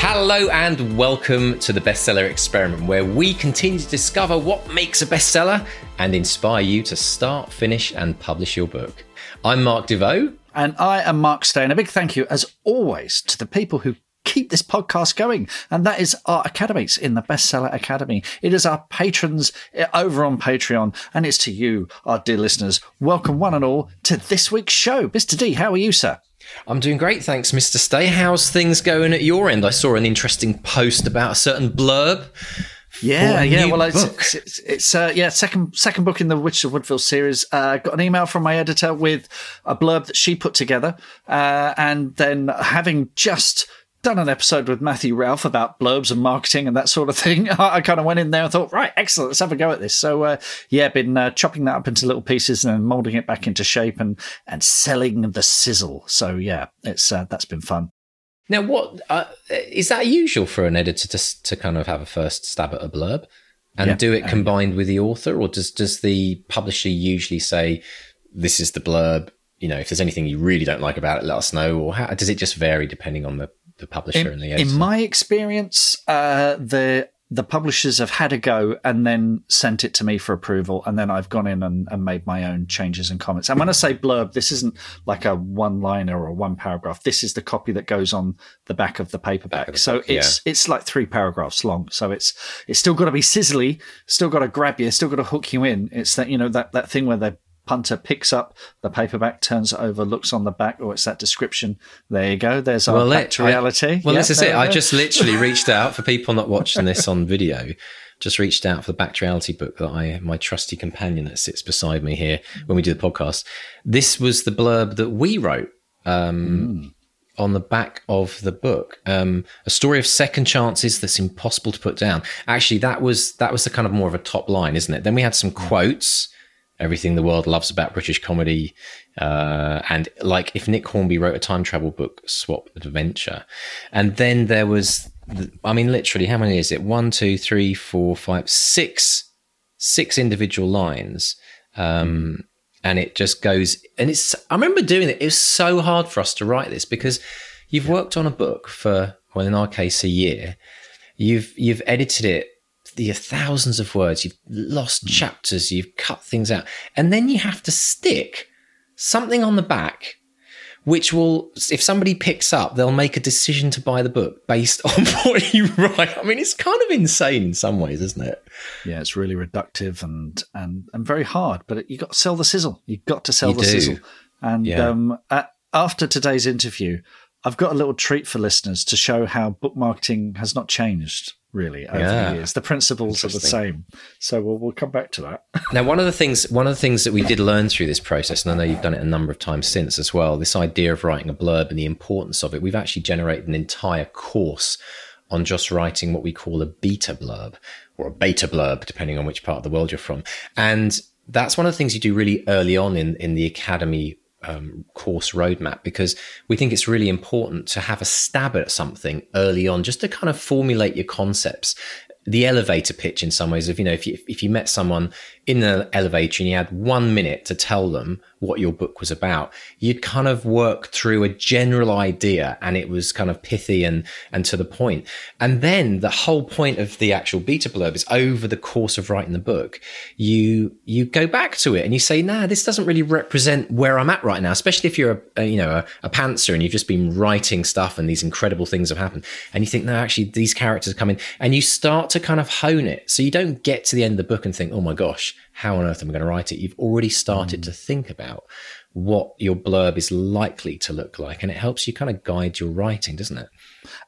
Hello and welcome to the Bestseller Experiment, where we continue to discover what makes a bestseller and inspire you to start, finish, and publish your book. I'm Mark Desvaux. And I am Mark Stone. A big thank you, as always, to the people who keep this podcast going. And that is our academies in the Bestseller Academy. It is our patrons eh, over on Patreon. And it's to you, our dear listeners. Welcome, one and all, to this week's show. Mr. D, how are you, sir? I'm doing great, thanks, Mr. Stay. How's things going at your end? I saw an interesting post about a certain blurb. Yeah, yeah. Well, it's, it's, it's, it's uh, yeah second second book in the Witch of Woodville series. Uh, got an email from my editor with a blurb that she put together, uh, and then having just done an episode with Matthew Ralph about blurbs and marketing and that sort of thing. I, kind of went in there and thought, right, excellent, let's have a go at this. So, uh, yeah, been uh, chopping that up into little pieces and then molding it back into shape and and selling the sizzle. So, yeah, it's uh, that's been fun. Now, what uh, is that usual for an editor to to kind of have a first stab at a blurb and yeah. do it combined with the author, or does does the publisher usually say, "This is the blurb"? You know, if there's anything you really don't like about it, let us know. Or how, does it just vary depending on the the publisher in, and the editor? In my experience, uh, the the publishers have had a go and then sent it to me for approval, and then I've gone in and, and made my own changes and comments. And when I say blurb, this isn't like a one liner or one paragraph. This is the copy that goes on the back of the paperback. Of the so book, it's yeah. it's like three paragraphs long. So it's it's still got to be sizzly, still got to grab you, still got to hook you in. It's that you know that that thing where they punter picks up the paperback, turns it over, looks on the back, or oh, it's that description. There you go. There's our well, back reality. I, well, this is it. I just literally reached out for people not watching this on video. Just reached out for the back to reality book that I, my trusty companion that sits beside me here when we do the podcast. This was the blurb that we wrote. Um, mm on the back of the book um, a story of second chances that's impossible to put down actually that was that was the kind of more of a top line isn't it then we had some quotes everything the world loves about British comedy. Uh, and like if Nick Hornby wrote a time travel book, Swap Adventure. And then there was, the, I mean, literally, how many is it? One, two, three, four, five, six, six individual lines. Um, and it just goes, and it's, I remember doing it. It was so hard for us to write this because you've worked on a book for, well, in our case, a year. You've, you've edited it the thousands of words, you've lost mm. chapters, you've cut things out, and then you have to stick something on the back which will, if somebody picks up, they'll make a decision to buy the book based on what you write. I mean, it's kind of insane in some ways, isn't it? Yeah, it's really reductive and and and very hard. But you got to sell the sizzle. You've got to sell you the do. sizzle. And yeah. um, at, after today's interview, I've got a little treat for listeners to show how book marketing has not changed really over yeah. the years. The principles are the same. So we'll, we'll come back to that. now, one of the things one of the things that we did learn through this process, and I know you've done it a number of times since as well, this idea of writing a blurb and the importance of it. We've actually generated an entire course on just writing what we call a beta blurb or a beta blurb, depending on which part of the world you're from. And that's one of the things you do really early on in, in the academy um, course roadmap because we think it's really important to have a stab at something early on just to kind of formulate your concepts. The elevator pitch in some ways of you know if you if you met someone in the elevator and you had one minute to tell them what your book was about, you'd kind of work through a general idea and it was kind of pithy and, and to the point. And then the whole point of the actual beta blurb is over the course of writing the book, you, you go back to it and you say, nah, this doesn't really represent where I'm at right now, especially if you're a, a you know, a, a pantser and you've just been writing stuff and these incredible things have happened. And you think, no, actually these characters come in and you start to kind of hone it. So you don't get to the end of the book and think, oh my gosh, how on earth am I going to write it? You've already started mm. to think about what your blurb is likely to look like, and it helps you kind of guide your writing, doesn't it?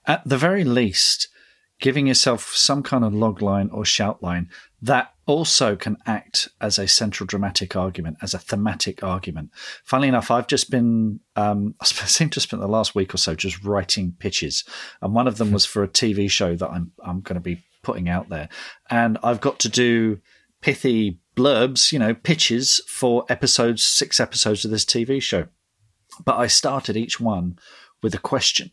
At the very least, giving yourself some kind of log line or shout line that also can act as a central dramatic argument, as a thematic argument. Funnily enough, I've just been, um, I seem to spend the last week or so just writing pitches, and one of them was for a TV show that I'm I'm going to be putting out there, and I've got to do pithy blurbs, you know, pitches for episodes, six episodes of this TV show. But I started each one with a question,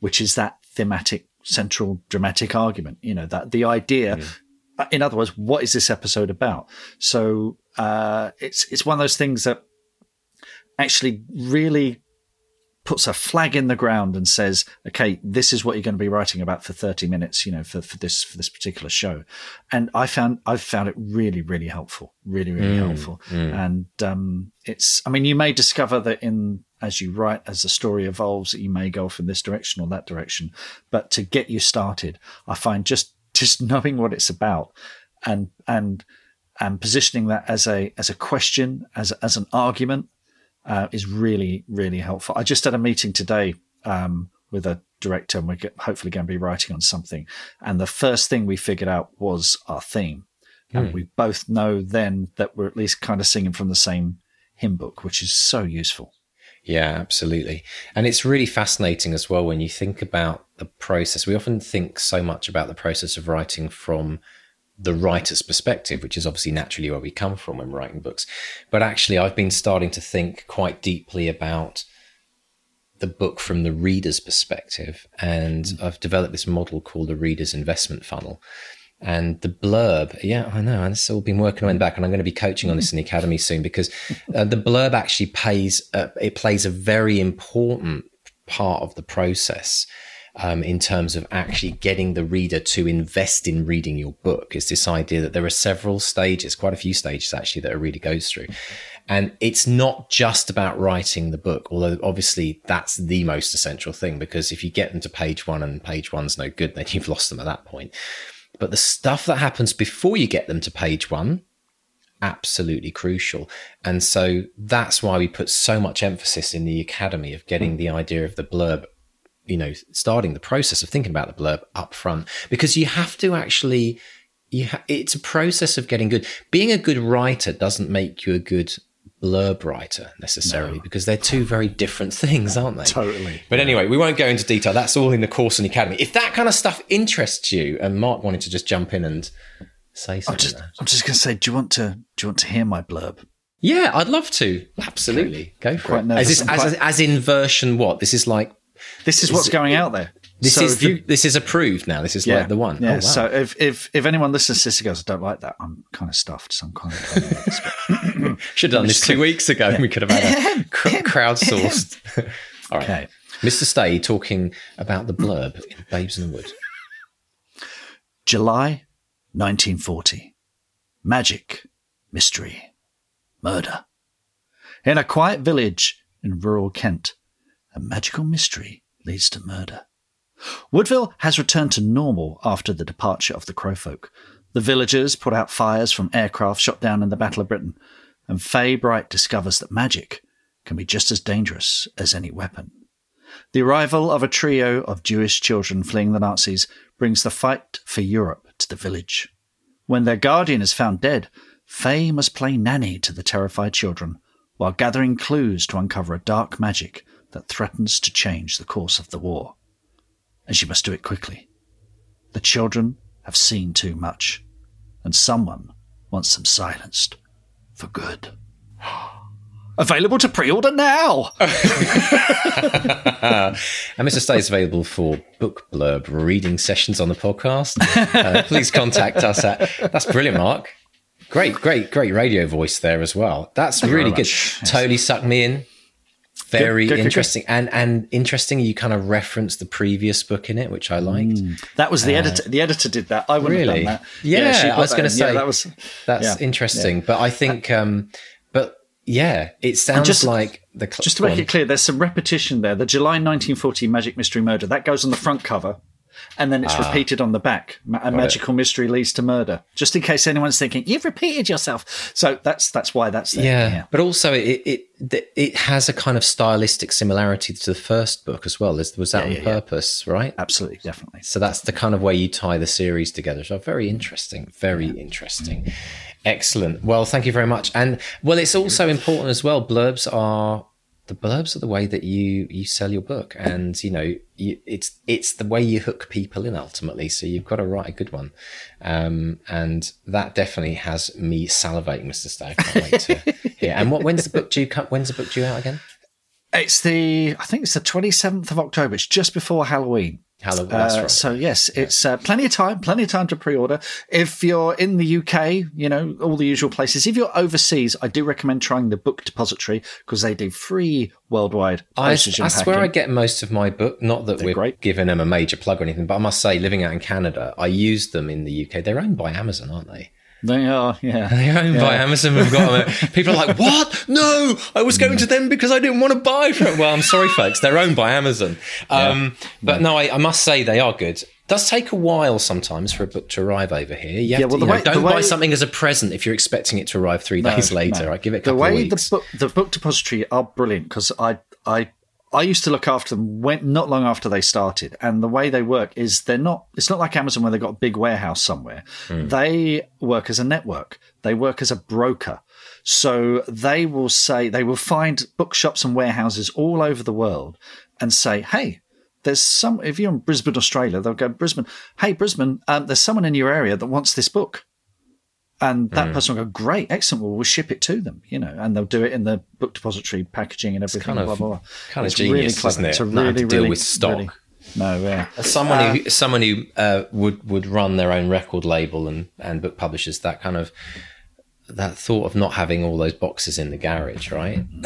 which is that thematic central dramatic argument. You know, that the idea, mm. in other words, what is this episode about? So uh, it's it's one of those things that actually really puts a flag in the ground and says, "Okay, this is what you're going to be writing about for 30 minutes, you know, for, for this for this particular show." And I found I've found it really, really helpful, really, really mm, helpful. Mm. And um, it's, I mean, you may discover that in as you write, as the story evolves, that you may go off in this direction or that direction. But to get you started, I find just just knowing what it's about and and and positioning that as a as a question, as as an argument, uh, is really really helpful. I just had a meeting today um, with a director, and we're hopefully going to be writing on something. And the first thing we figured out was our theme, and hmm. we both know then that we're at least kind of singing from the same hymn book, which is so useful. Yeah, absolutely. And it's really fascinating as well when you think about the process. We often think so much about the process of writing from the writer's perspective, which is obviously naturally where we come from when writing books. But actually, I've been starting to think quite deeply about the book from the reader's perspective. And mm. I've developed this model called the reader's investment funnel. And the blurb, yeah, I know. And it's all been working on back, and I'm going to be coaching on this in the academy soon because uh, the blurb actually pays. Uh, it plays a very important part of the process um, in terms of actually getting the reader to invest in reading your book. Is this idea that there are several stages, quite a few stages actually, that a reader goes through, and it's not just about writing the book, although obviously that's the most essential thing because if you get them to page one and page one's no good, then you've lost them at that point but the stuff that happens before you get them to page one, absolutely crucial. And so that's why we put so much emphasis in the academy of getting hmm. the idea of the blurb, you know, starting the process of thinking about the blurb up front, because you have to actually. You ha- it's a process of getting good. Being a good writer doesn't make you a good blurb writer necessarily no. because they're two very different things, aren't they? Totally. But anyway, we won't go into detail. That's all in the course and academy. If that kind of stuff interests you, and Mark wanted to just jump in and say something, I'm just, I'm just going to say, do you want to do you want to hear my blurb? Yeah, I'd love to. Absolutely, go for quite it. As, this, as, as in version what? This is like. This is, what's going out there. This so is the, you, this is approved now. This is yeah, like the one. Yeah. Oh, wow. So if, if if anyone listens to this goes, I don't like that. I'm kind of stuffed. So I'm kind of. Should have done this two weeks ago. Yeah. We could have had a crowdsourced. All right, okay. Mr. Stay talking about the blurb in Babes in the Wood. July, 1940. Magic, mystery, murder. In a quiet village in rural Kent, a magical mystery leads to murder. Woodville has returned to normal after the departure of the Crowfolk. The villagers put out fires from aircraft shot down in the Battle of Britain, and Faye Bright discovers that magic can be just as dangerous as any weapon. The arrival of a trio of Jewish children fleeing the Nazis brings the fight for Europe to the village. When their guardian is found dead, Faye must play nanny to the terrified children while gathering clues to uncover a dark magic that threatens to change the course of the war and she must do it quickly. The children have seen too much, and someone wants them silenced for good. Available to pre-order now. and Mr. Stay is available for book blurb reading sessions on the podcast. Uh, please contact us at. That's brilliant, Mark. Great, great, great radio voice there as well. That's Thank really good. Totally sucked me in very good, good, interesting good, and and interesting you kind of referenced the previous book in it which i liked. Mm. that was the uh, editor the editor did that. I wouldn't really? have done that. Yeah, yeah i was going to say yeah, that was that's yeah, interesting. But i think um but yeah it sounds just, like the cl- just to make it clear there's some repetition there. The july 1940 magic mystery murder that goes on the front cover and then it's Ah. repeated on the back. A magical mystery leads to murder. Just in case anyone's thinking you've repeated yourself. So that's that's why that's there. Yeah, but also it, it it has a kind of stylistic similarity to the first book as well. Is- Was that on yeah, yeah. purpose, right? absolutely, definitely. So that's the kind of way you tie the series together. So very interesting, very interesting. Excellent. Well, thank you very much. And well, it's also important as well. Blurbs are the blurbs are the way that you you sell your book, and you know you, it's it's the way you hook people in ultimately. So you've got to write a good one, um, and that definitely has me salivating, Mister Stay. Can't wait to hear. And what when's the book due? When's the book due out again? It's the I think it's the twenty seventh of October. It's just before Halloween. Halloween. That's Uh, right. So yes, it's uh, plenty of time, plenty of time to pre-order. If you're in the UK, you know all the usual places. If you're overseas, I do recommend trying the Book Depository because they do free worldwide I, that's where I get most of my book. Not that we're great. giving them a major plug or anything, but I must say, living out in Canada, I use them in the UK. They're owned by Amazon, aren't they? They are, yeah. They're owned by Amazon. We've got them. People are like, "What? No, I was going to them because I didn't want to buy from." Well, I'm sorry, folks. They're owned by Amazon. Um, But no, I, I must say they are good. does take a while sometimes for a book to arrive over here. Yeah, well, to- know, way- the don't buy way- something as a present if you're expecting it to arrive three days later. no. I give it a the way of weeks. the book the book depository are brilliant because I I I used to look after them when not long after they started, and the way they work is they're not. It's not like Amazon where they've got a big warehouse somewhere. Hmm. They work as a network. They work as a broker. So they will say they will find bookshops and warehouses all over the world and say, "Hey." There's some. If you're in Brisbane, Australia, they'll go Brisbane. Hey, Brisbane, um, there's someone in your area that wants this book and that person will go, "Great, excellent. Well, we'll ship it to them." You know, and they'll do it in the book depository packaging and everything. kind of- blah, blah, blah. kind of It's genius, isn't it? It's a Not really, to deal really, with stock. really- no, yeah. As someone who someone who uh, would would run their own record label and and book publishers, that kind of that thought of not having all those boxes in the garage, right,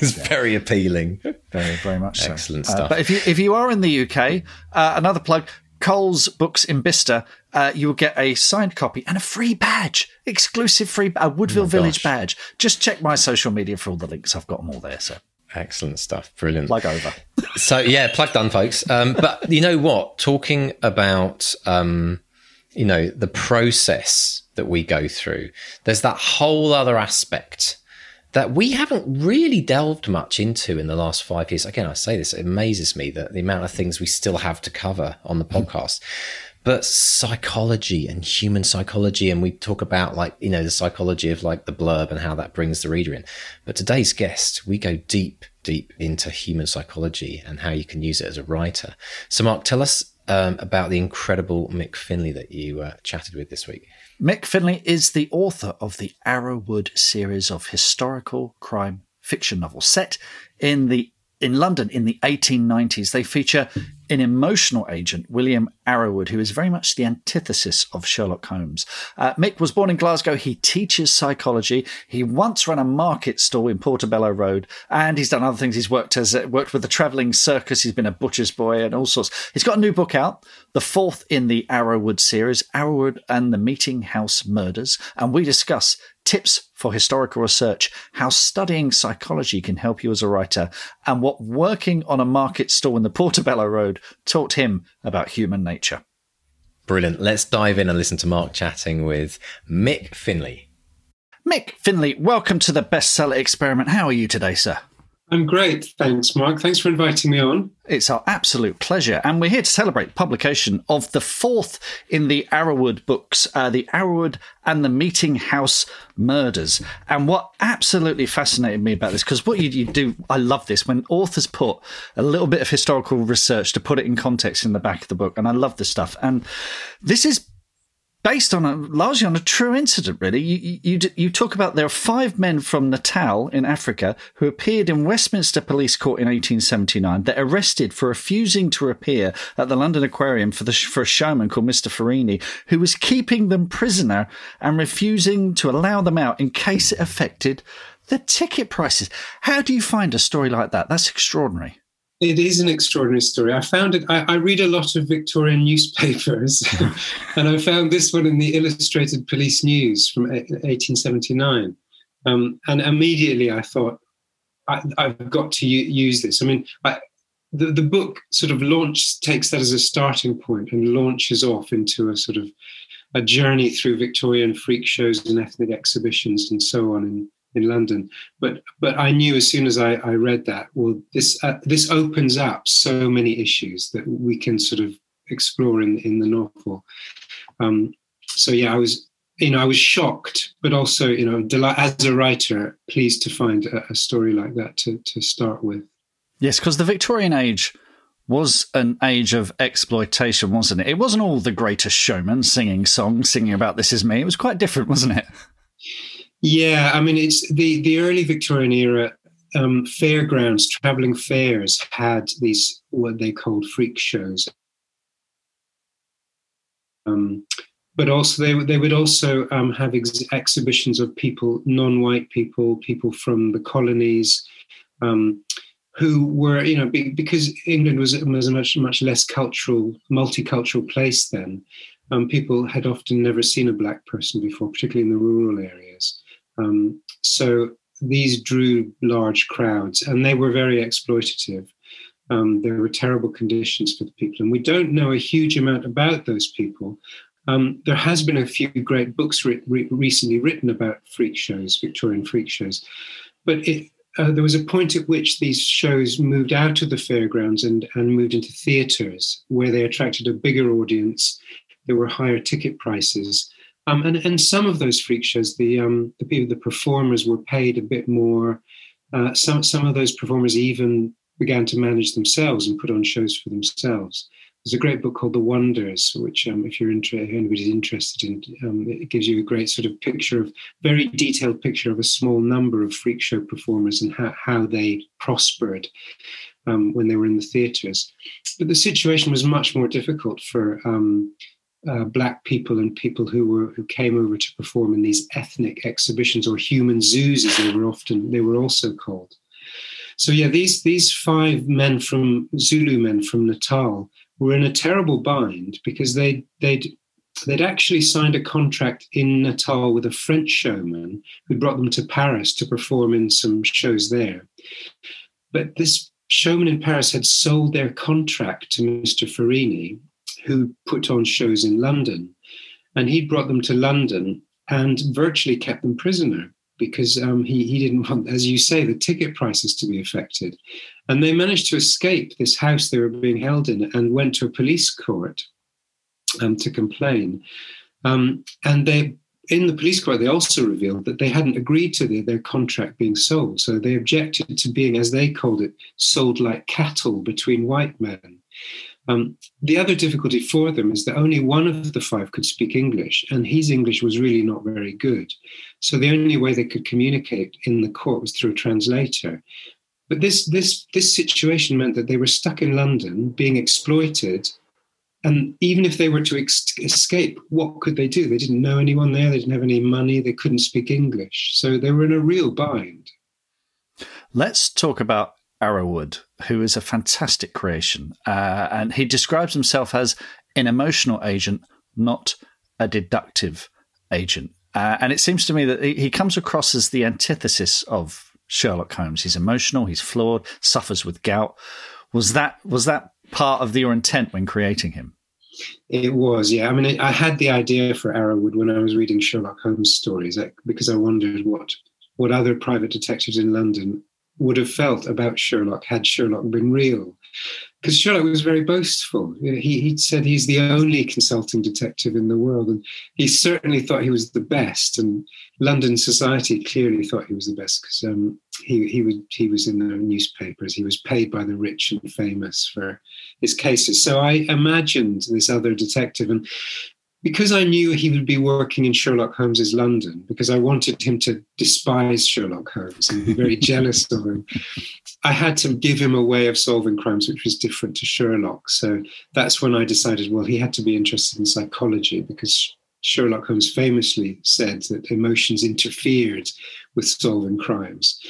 is very appealing. Very, very much so. Excellent Uh, stuff. but if you if you are in the UK, uh, another plug. Coles Books in Bicester, uh, you will get a signed copy and a free badge, exclusive free, a Woodville Village gosh. badge. Just check my social media for all the links. I've got them all there. So Excellent stuff. Brilliant. plug over. So yeah, plug done, folks. Um, but you know what? Talking about um, you know the process that we go through, there's that whole other aspect that we haven't really delved much into in the last five years. Again, I say this, it amazes me that the amount of things we still have to cover on the podcast. But psychology and human psychology, and we talk about like, you know, the psychology of like the blurb and how that brings the reader in. But today's guest, we go deep, deep into human psychology and how you can use it as a writer. So, Mark, tell us um, about the incredible Mick Finlay that you uh, chatted with this week. Mick Finlay is the author of the Arrowood series of historical crime fiction novels set in the in London in the 1890s. They feature an emotional agent, William Arrowood, who is very much the antithesis of Sherlock Holmes. Uh, Mick was born in Glasgow. He teaches psychology. He once ran a market stall in Portobello Road, and he's done other things. He's worked as worked with the travelling circus. He's been a butcher's boy and all sorts. He's got a new book out, the fourth in the Arrowood series, Arrowood and the Meeting House Murders, and we discuss tips for historical research, how studying psychology can help you as a writer, and what working on a market stall in the Portobello Road taught him about human nature. Brilliant. Let's dive in and listen to Mark chatting with Mick Finlay. Mick Finlay, welcome to the bestseller experiment. How are you today, sir? I'm great. Thanks, Mark. Thanks for inviting me on. It's our absolute pleasure. And we're here to celebrate publication of the fourth in the Arrowood books, uh, the Arrowood and the Meeting House Murders. And what absolutely fascinated me about this, because what you, you do, I love this, when authors put a little bit of historical research to put it in context in the back of the book. And I love this stuff. And this is based on a largely on a true incident, really. You, you, you, talk about there are five men from Natal in Africa who appeared in Westminster Police Court in 1879. They're arrested for refusing to appear at the London Aquarium for the for a showman called Mr. Farini, who was keeping them prisoner and refusing to allow them out in case it affected the ticket prices. How do you find a story like that? That's extraordinary. It is an extraordinary story. I found it. I, I read a lot of Victorian newspapers, and I found this one in the Illustrated Police News from 1879. Um, and immediately I thought, I, I've got to u- use this. I mean, I, the, the book sort of launch takes that as a starting point and launches off into a sort of a journey through Victorian freak shows and ethnic exhibitions and so on in, in London. But but I knew as soon as I, I read that, well, this uh, this opens up so many issues that we can sort of explore in in the novel. Um, so yeah, I was you know I was shocked, but also you know delight, as a writer, pleased to find a, a story like that to to start with. Yes, because the Victorian age was an age of exploitation, wasn't it? It wasn't all the greatest showman singing songs, singing about "This Is Me." It was quite different, wasn't it? Yeah, I mean, it's the the early Victorian era. Um, fairgrounds, traveling fairs had these what they called freak shows. Um, but also they they would also um, have ex- exhibitions of people, non-white people, people from the colonies. Um, who were, you know, because England was, was a much, much less cultural, multicultural place then, um, people had often never seen a black person before, particularly in the rural areas. Um, so these drew large crowds and they were very exploitative. Um, there were terrible conditions for the people. And we don't know a huge amount about those people. Um, there has been a few great books re- re- recently written about freak shows, Victorian freak shows. But it, uh, there was a point at which these shows moved out of the fairgrounds and, and moved into theatres where they attracted a bigger audience. There were higher ticket prices. Um, and, and some of those freak shows, the, um, the people, the performers were paid a bit more. Uh, some, some of those performers even began to manage themselves and put on shows for themselves. There's a great book called The Wonders, which, um, if you're interested, if anybody's interested in, um, it gives you a great sort of picture of very detailed picture of a small number of freak show performers and how, how they prospered um, when they were in the theatres. But the situation was much more difficult for um, uh, black people and people who were who came over to perform in these ethnic exhibitions or human zoos, as they were often they were also called. So yeah, these these five men from Zulu men from Natal were in a terrible bind because they they'd they'd actually signed a contract in Natal with a French showman who brought them to Paris to perform in some shows there. But this showman in Paris had sold their contract to Mr. Farini, who put on shows in London. And he brought them to London and virtually kept them prisoner because um, he, he didn't want, as you say, the ticket prices to be affected. And they managed to escape this house they were being held in and went to a police court um, to complain. Um, and they, in the police court, they also revealed that they hadn't agreed to their, their contract being sold. So they objected to being, as they called it, sold like cattle between white men. Um, the other difficulty for them is that only one of the five could speak English, and his English was really not very good. So the only way they could communicate in the court was through a translator. But this this this situation meant that they were stuck in London, being exploited, and even if they were to ex- escape, what could they do? They didn't know anyone there. They didn't have any money. They couldn't speak English, so they were in a real bind. Let's talk about Arrowood, who is a fantastic creation. Uh, and he describes himself as an emotional agent, not a deductive agent. Uh, and it seems to me that he comes across as the antithesis of Sherlock Holmes. He's emotional, he's flawed, suffers with gout. Was that was that part of your intent when creating him? It was, yeah. I mean, I had the idea for Arrowood when I was reading Sherlock Holmes stories because I wondered what what other private detectives in London would have felt about Sherlock had Sherlock been real. Because Sherlock was very boastful. He, he said he's the only consulting detective in the world, and he certainly thought he was the best. And London society clearly thought he was the best because um, he he would he was in the newspapers. He was paid by the rich and famous for his cases. So I imagined this other detective, and because I knew he would be working in Sherlock Holmes's London, because I wanted him to despise Sherlock Holmes and be very jealous of him, I had to give him a way of solving crimes which was different to Sherlock. So that's when I decided, well, he had to be interested in psychology because Sherlock Holmes famously said that emotions interfered with solving crimes.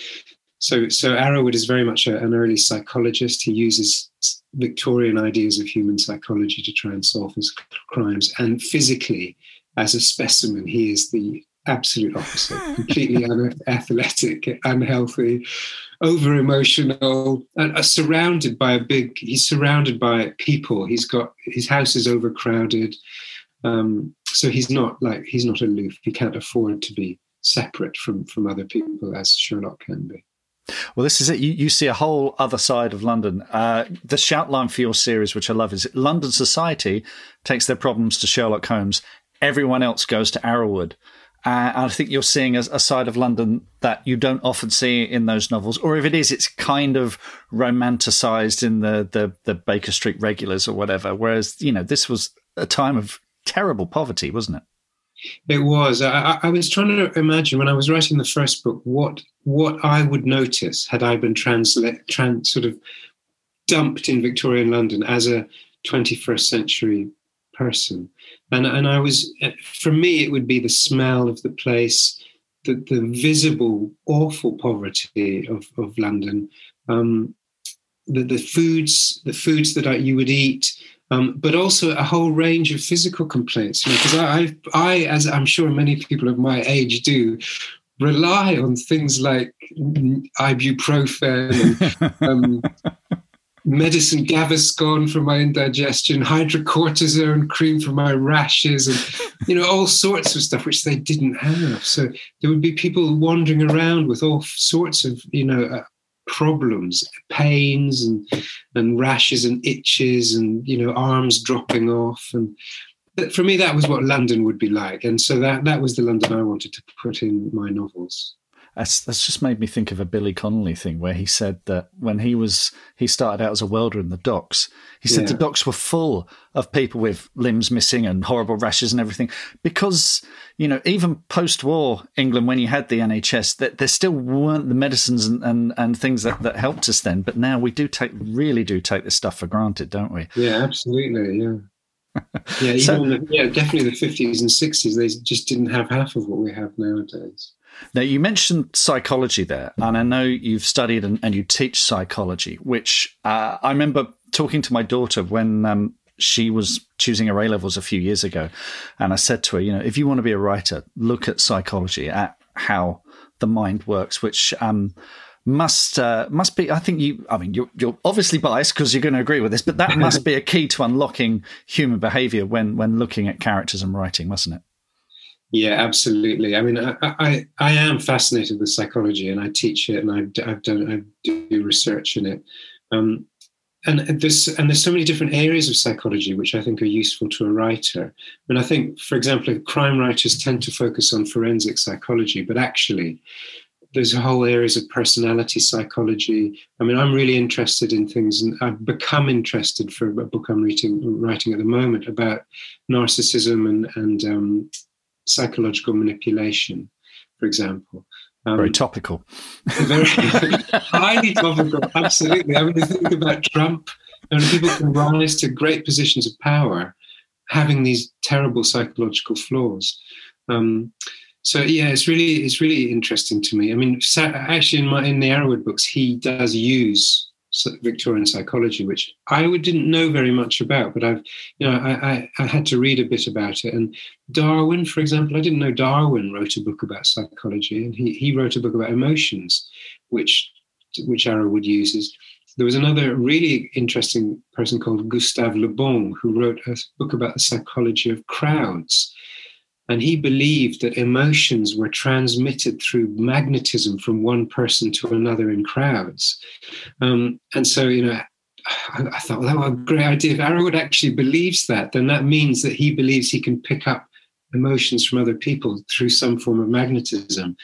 So, so Arrowood is very much a, an early psychologist. He uses Victorian ideas of human psychology to try and solve his crimes. And physically, as a specimen, he is the absolute opposite, completely unathletic, unhealthy, over emotional, and uh, surrounded by a big. He's surrounded by people. He's got his house is overcrowded, um, so he's not like he's not aloof. He can't afford to be separate from from other people as Sherlock can be. Well, this is it. You, you see a whole other side of London. Uh, the shoutline for your series, which I love, is London society takes their problems to Sherlock Holmes. Everyone else goes to Arrowood. Uh, I think you're seeing a, a, side of London that you don't often see in those novels, or if it is, it's kind of romanticized in the, the, the Baker Street regulars or whatever. Whereas, you know, this was a time of terrible poverty, wasn't it? It was. I, I, was trying to imagine when I was writing the first book what what I would notice had I been translate trans, sort of dumped in Victorian London as a 21st century person, and and I was for me it would be the smell of the place, the the visible awful poverty of of London, um, the the foods the foods that I, you would eat um, but also a whole range of physical complaints. Because you know, I, I, as I'm sure many people of my age do, rely on things like ibuprofen and um, medicine Gaviscon for my indigestion, hydrocortisone cream for my rashes, and you know all sorts of stuff which they didn't have. So there would be people wandering around with all sorts of you know uh, problems, pains and and rashes and itches and you know arms dropping off and for me that was what London would be like and so that that was the London I wanted to put in my novels. That's, that's just made me think of a Billy Connolly thing where he said that when he was he started out as a welder in the docks, he said yeah. the docks were full of people with limbs missing and horrible rashes and everything because you know even post-war England when you had the NHS that there still weren't the medicines and, and, and things that, that helped us then, but now we do take really do take this stuff for granted, don't we? Yeah, absolutely. Yeah. yeah, even so, the, yeah, definitely the fifties and sixties, they just didn't have half of what we have nowadays. Now, you mentioned psychology there, and I know you've studied and, and you teach psychology, which uh, I remember talking to my daughter when um, she was choosing her A levels a few years ago. And I said to her, you know, if you want to be a writer, look at psychology, at how the mind works, which. Um, must uh, must be. I think you. I mean, you're, you're obviously biased because you're going to agree with this, but that must be a key to unlocking human behaviour when when looking at characters and writing, mustn't it? Yeah, absolutely. I mean, I, I, I am fascinated with psychology, and I teach it, and I've, I've done I do research in it. Um, and there's and there's so many different areas of psychology which I think are useful to a writer. And I think, for example, crime writers tend to focus on forensic psychology, but actually, there's whole areas of personality psychology. I mean, I'm really interested in things, and I've become interested for a book I'm reading, writing at the moment about narcissism and and um, psychological manipulation, for example. Um, very topical. Very highly topical, absolutely. I mean, think about Trump, and people can rise to great positions of power having these terrible psychological flaws. Um, so yeah, it's really it's really interesting to me. I mean, actually, in my in the Arrowood books, he does use Victorian psychology, which I didn't know very much about, but I've, you know, I, I, I, had to read a bit about it. And Darwin, for example, I didn't know Darwin wrote a book about psychology, and he, he wrote a book about emotions, which which Arrowood uses. There was another really interesting person called Gustave Le Bon who wrote a book about the psychology of crowds. And he believed that emotions were transmitted through magnetism from one person to another in crowds. Um, and so, you know, I, I thought, well, that was a great idea. If Arrowood actually believes that, then that means that he believes he can pick up emotions from other people through some form of magnetism.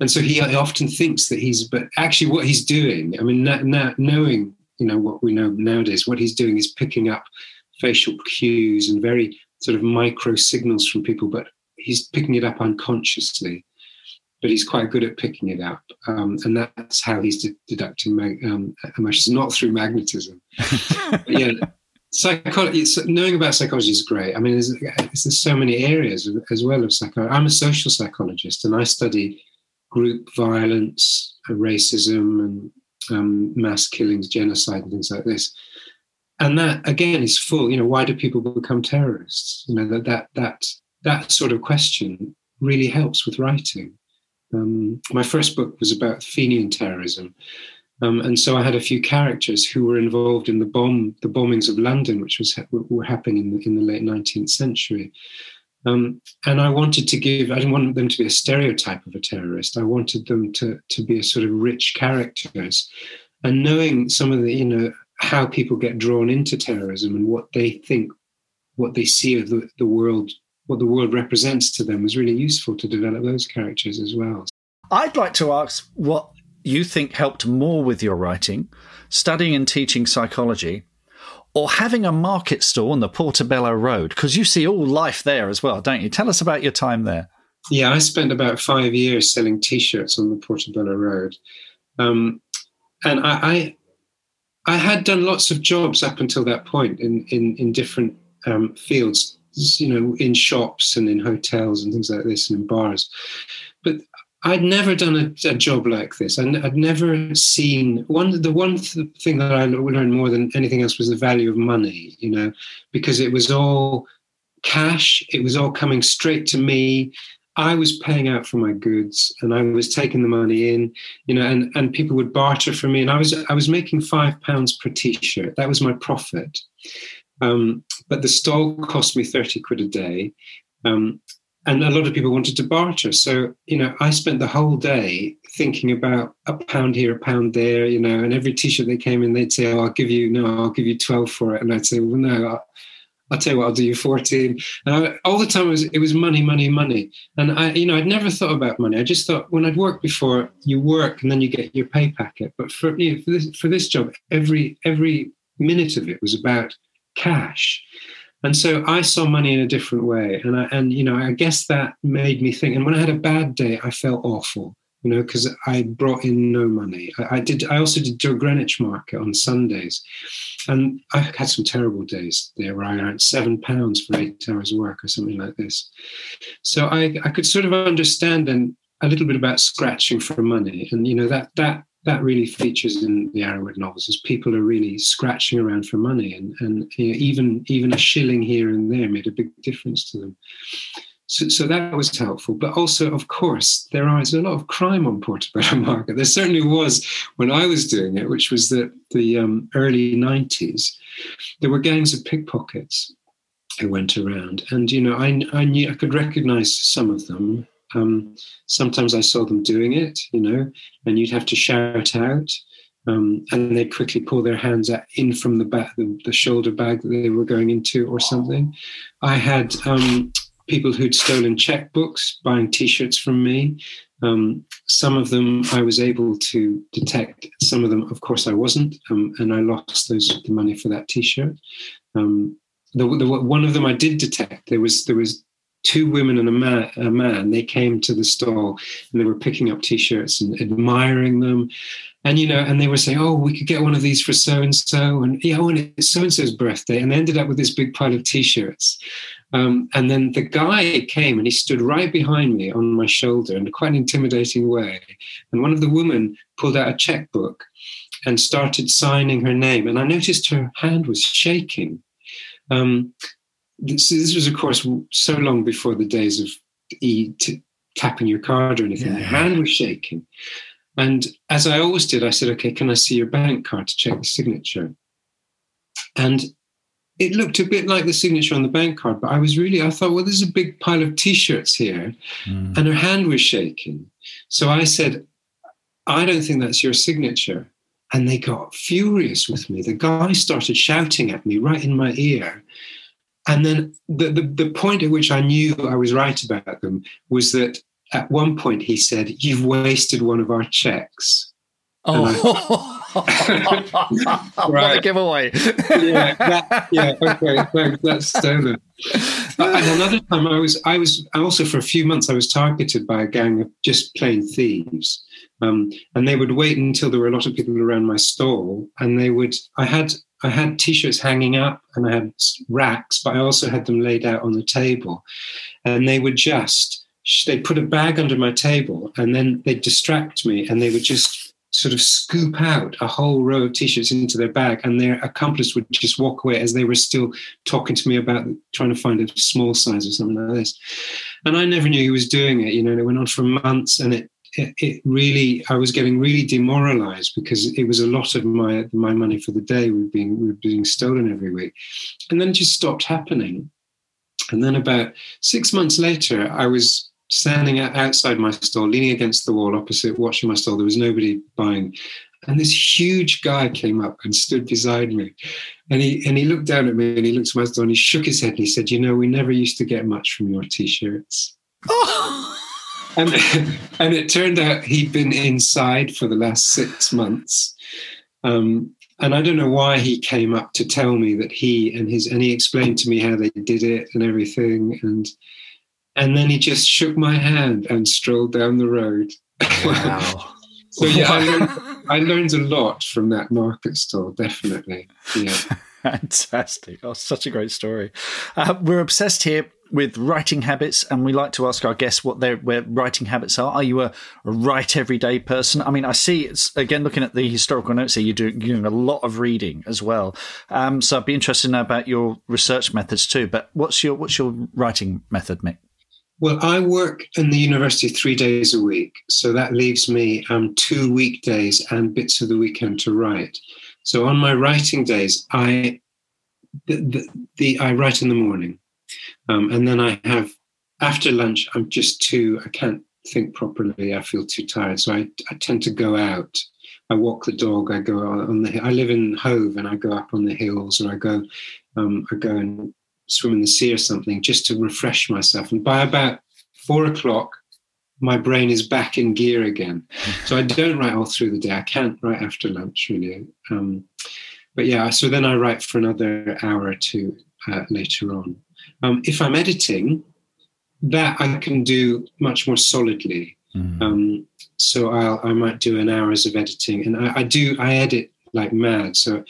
And so he often thinks that he's, but actually what he's doing, I mean, now, knowing, you know, what we know nowadays, what he's doing is picking up facial cues and very sort of micro signals from people, but he's picking it up unconsciously. But he's quite good at picking it up, um, and that's how he's de- deducting mag- um, emotions, not through magnetism. yeah, psychology. Knowing about psychology is great. I mean, there's, there's so many areas as well of psychology. I'm a social psychologist, and I study group violence, racism, and um, mass killings, genocide, and things like this and that again is full you know why do people become terrorists you know that that that that sort of question really helps with writing. Um, my first book was about Fenian terrorism, um, and so I had a few characters who were involved in the bomb, the bombings of London, which was were happening in the, in the late 19th century. Um, and I wanted to give, I didn't want them to be a stereotype of a terrorist. I wanted them to, to be a sort of rich characters. And knowing some of the, you know, how people get drawn into terrorism and what they think, what they see of the, the world, what the world represents to them was really useful to develop those characters as well. I'd like to ask what you think helped more with your writing, studying and teaching psychology, or having a market stall on the Portobello Road? Because you see all life there as well, don't you? Tell us about your time there. Yeah, I spent about five years selling T-shirts on the Portobello Road, um, and I, I, I had done lots of jobs up until that point in in in different um, fields, you know, in shops and in hotels and things like this and in bars. But I'd never done a, a job like this. I'd, I'd, never seen one. The one th- thing that I learned more than anything else was the value of money. You know, because it was all cash. It was all coming straight to me. I was paying out for my goods, and I was taking the money in. You know, and and people would barter for me, and I was I was making five pounds per t-shirt. That was my profit. Um, but the stall cost me 30 quid a day. Um, and a lot of people wanted to barter. So, you know, I spent the whole day thinking about a pound here, a pound there, you know, and every t-shirt they came in, they'd say, oh, I'll give you, no, I'll give you 12 for it. And I'd say, well, no, I'll, I'll tell you what, I'll do you 14. And I, all the time it was, it was money, money, money. And I, you know, I'd never thought about money. I just thought when I'd worked before, you work and then you get your pay packet. But for, you know, for this, for this job, every, every minute of it was about cash. And so I saw money in a different way. And I, and, you know, I guess that made me think. And when I had a bad day, I felt awful, you know, because I brought in no money. I, I, did, I also did Joe Greenwich Market on Sundays. And I had some terrible days there where I earned seven pounds for eight hours work or something like this. So I, I could sort of understand and a little bit about scratching for money. And, you know, that, that that really features in the Arrowood novels is people are really scratching around for money and, and you know, even even a shilling here and there made a big difference to them. So, so that was helpful. But also, of course, there is a lot of crime on Portobello Market. There certainly was when I was doing it, which was the, the um, early 90s. There were gangs of pickpockets who went around. And, you know, I, I knew I could recognize some of them um, sometimes I saw them doing it, you know, and you'd have to shout out. Um, and they'd quickly pull their hands out, in from the back, the, the, shoulder bag that they were going into, or something. I had um, people who'd stolen checkbooks, buying T-shirts from me. Um, some of them I was able to detect. Some of them, of course, I wasn't, um, and I lost those the money for that T-shirt. Um, the, the, one of them I did detect. There was there was two women and a man, a man, they came to the stall and they were picking up t-shirts and admiring them. And, you know, and they were saying, oh, we could get one of these for so-and-so. And, yeah, oh, and it's so-and-so's birthday. And they ended up with this big pile of t-shirts. Um, and then the guy came and he stood right behind me on my shoulder in a quite intimidating way. And one of the women pulled out a checkbook and started signing her name. And I noticed her hand was shaking. Um, this, this, was, of course, so long before the days of e t- tapping your card or anything. Yeah. My hand was shaking. And as I always did, I said, okay, can I see your bank card to check the signature? And it looked a bit like the signature on the bank card, but I was really, I thought, well, there's a big pile of t shirts here. Mm. And her hand was shaking. So I said, I don't think that's your signature. And they got furious with me. The guy started shouting at me right in my ear. And then the, the, the point at which I knew I was right about them was that at one point he said, You've wasted one of our checks. Oh. what a giveaway! yeah, that, yeah, okay, that's stolen. and another time, I was, I was also for a few months, I was targeted by a gang of just plain thieves, um, and they would wait until there were a lot of people around my stall, and they would. I had I had t-shirts hanging up and I had racks, but I also had them laid out on the table. And they would just, they put a bag under my table and then they'd distract me and they would just sort of scoop out a whole row of t-shirts into their bag and their accomplice would just walk away as they were still talking to me about trying to find a small size or something like this. And i never knew he was doing it you know and it went on for months and it it, it really i was getting really demoralized because it was a lot of my my money for the day was being was being stolen every week. And then it just stopped happening. And then about six months later i was standing outside my store, leaning against the wall opposite, watching my store. There was nobody buying. And this huge guy came up and stood beside me. And he and he looked down at me and he looked at my store and he shook his head and he said, You know, we never used to get much from your t-shirts. and and it turned out he'd been inside for the last six months. Um, and I don't know why he came up to tell me that he and his and he explained to me how they did it and everything. And and then he just shook my hand and strolled down the road. Wow. so yeah, I learned, I learned a lot from that market stall, definitely. Yeah. Fantastic. Oh, such a great story. Uh, we're obsessed here with writing habits, and we like to ask our guests what their, their writing habits are. Are you a, a write everyday person? I mean, I see it's again looking at the historical notes here. You're doing, you're doing a lot of reading as well. Um, so I'd be interested to know about your research methods too. But what's your what's your writing method, Mick? Well, I work in the university three days a week, so that leaves me um, two weekdays and bits of the weekend to write. So on my writing days, I the, the, the I write in the morning, um, and then I have after lunch. I'm just too I can't think properly. I feel too tired, so I, I tend to go out. I walk the dog. I go on the. I live in Hove, and I go up on the hills, or I go. Um, I go and swim in the sea or something just to refresh myself. And by about four o'clock, my brain is back in gear again. So I don't write all through the day. I can't write after lunch really. Um, but yeah, so then I write for another hour or two uh, later on. Um, if I'm editing, that I can do much more solidly. Mm. Um, so I'll, I might do an hours of editing, and I, I do I edit like mad. So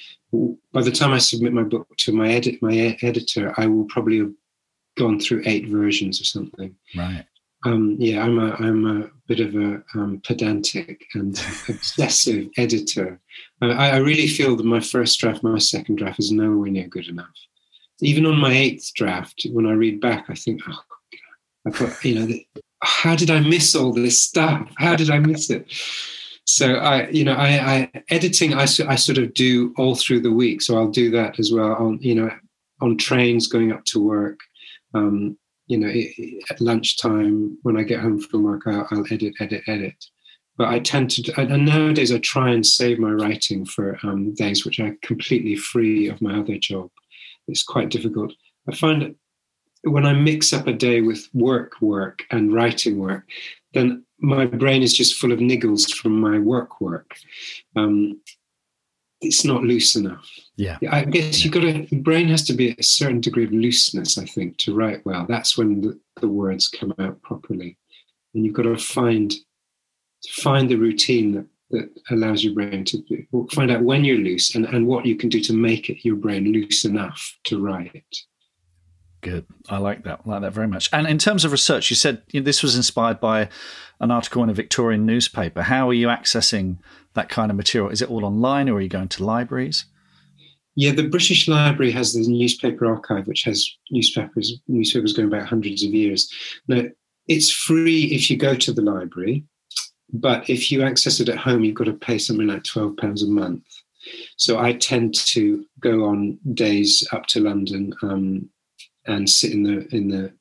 by the time I submit my book to my edit my editor, I will probably have gone through eight versions or something. Right. Um, yeah, I'm a I'm a bit of a um, pedantic and obsessive editor. Uh, I, I, really feel that my first draft, my second draft, is nowhere near good enough. Even on my eighth draft, when I read back, I think, oh, I thought, you know, how did I miss all this stuff? How did I miss it? So I, you know, I, I editing, I, I sort of do all through the week. So I'll do that as well on, you know, on trains going up to work. Um, you know, at lunchtime when I get home from work, I'll, I'll edit, edit, edit. But I tend to, and nowadays I try and save my writing for um, days which are completely free of my other job. It's quite difficult. I find that when I mix up a day with work, work and writing work, then my brain is just full of niggles from my work work. Um, it's not loose enough. Yeah. I guess you've got to, the brain has to be a certain degree of looseness, I think, to write well. That's when the, the words come out properly. And you've got to find, find the routine that, that allows your brain to find out when you're loose and, and what you can do to make it your brain loose enough to write. Good. I like that. I like that very much. And in terms of research, you said you know, this was inspired by an article in a Victorian newspaper. How are you accessing that kind of material? Is it all online or are you going to libraries? Yeah, the British Library has the newspaper archive, which has newspapers newspapers going back hundreds of years. Now, it's free if you go to the library, but if you access it at home, you've got to pay something like twelve pounds a month. So I tend to go on days up to London um, and sit in the in the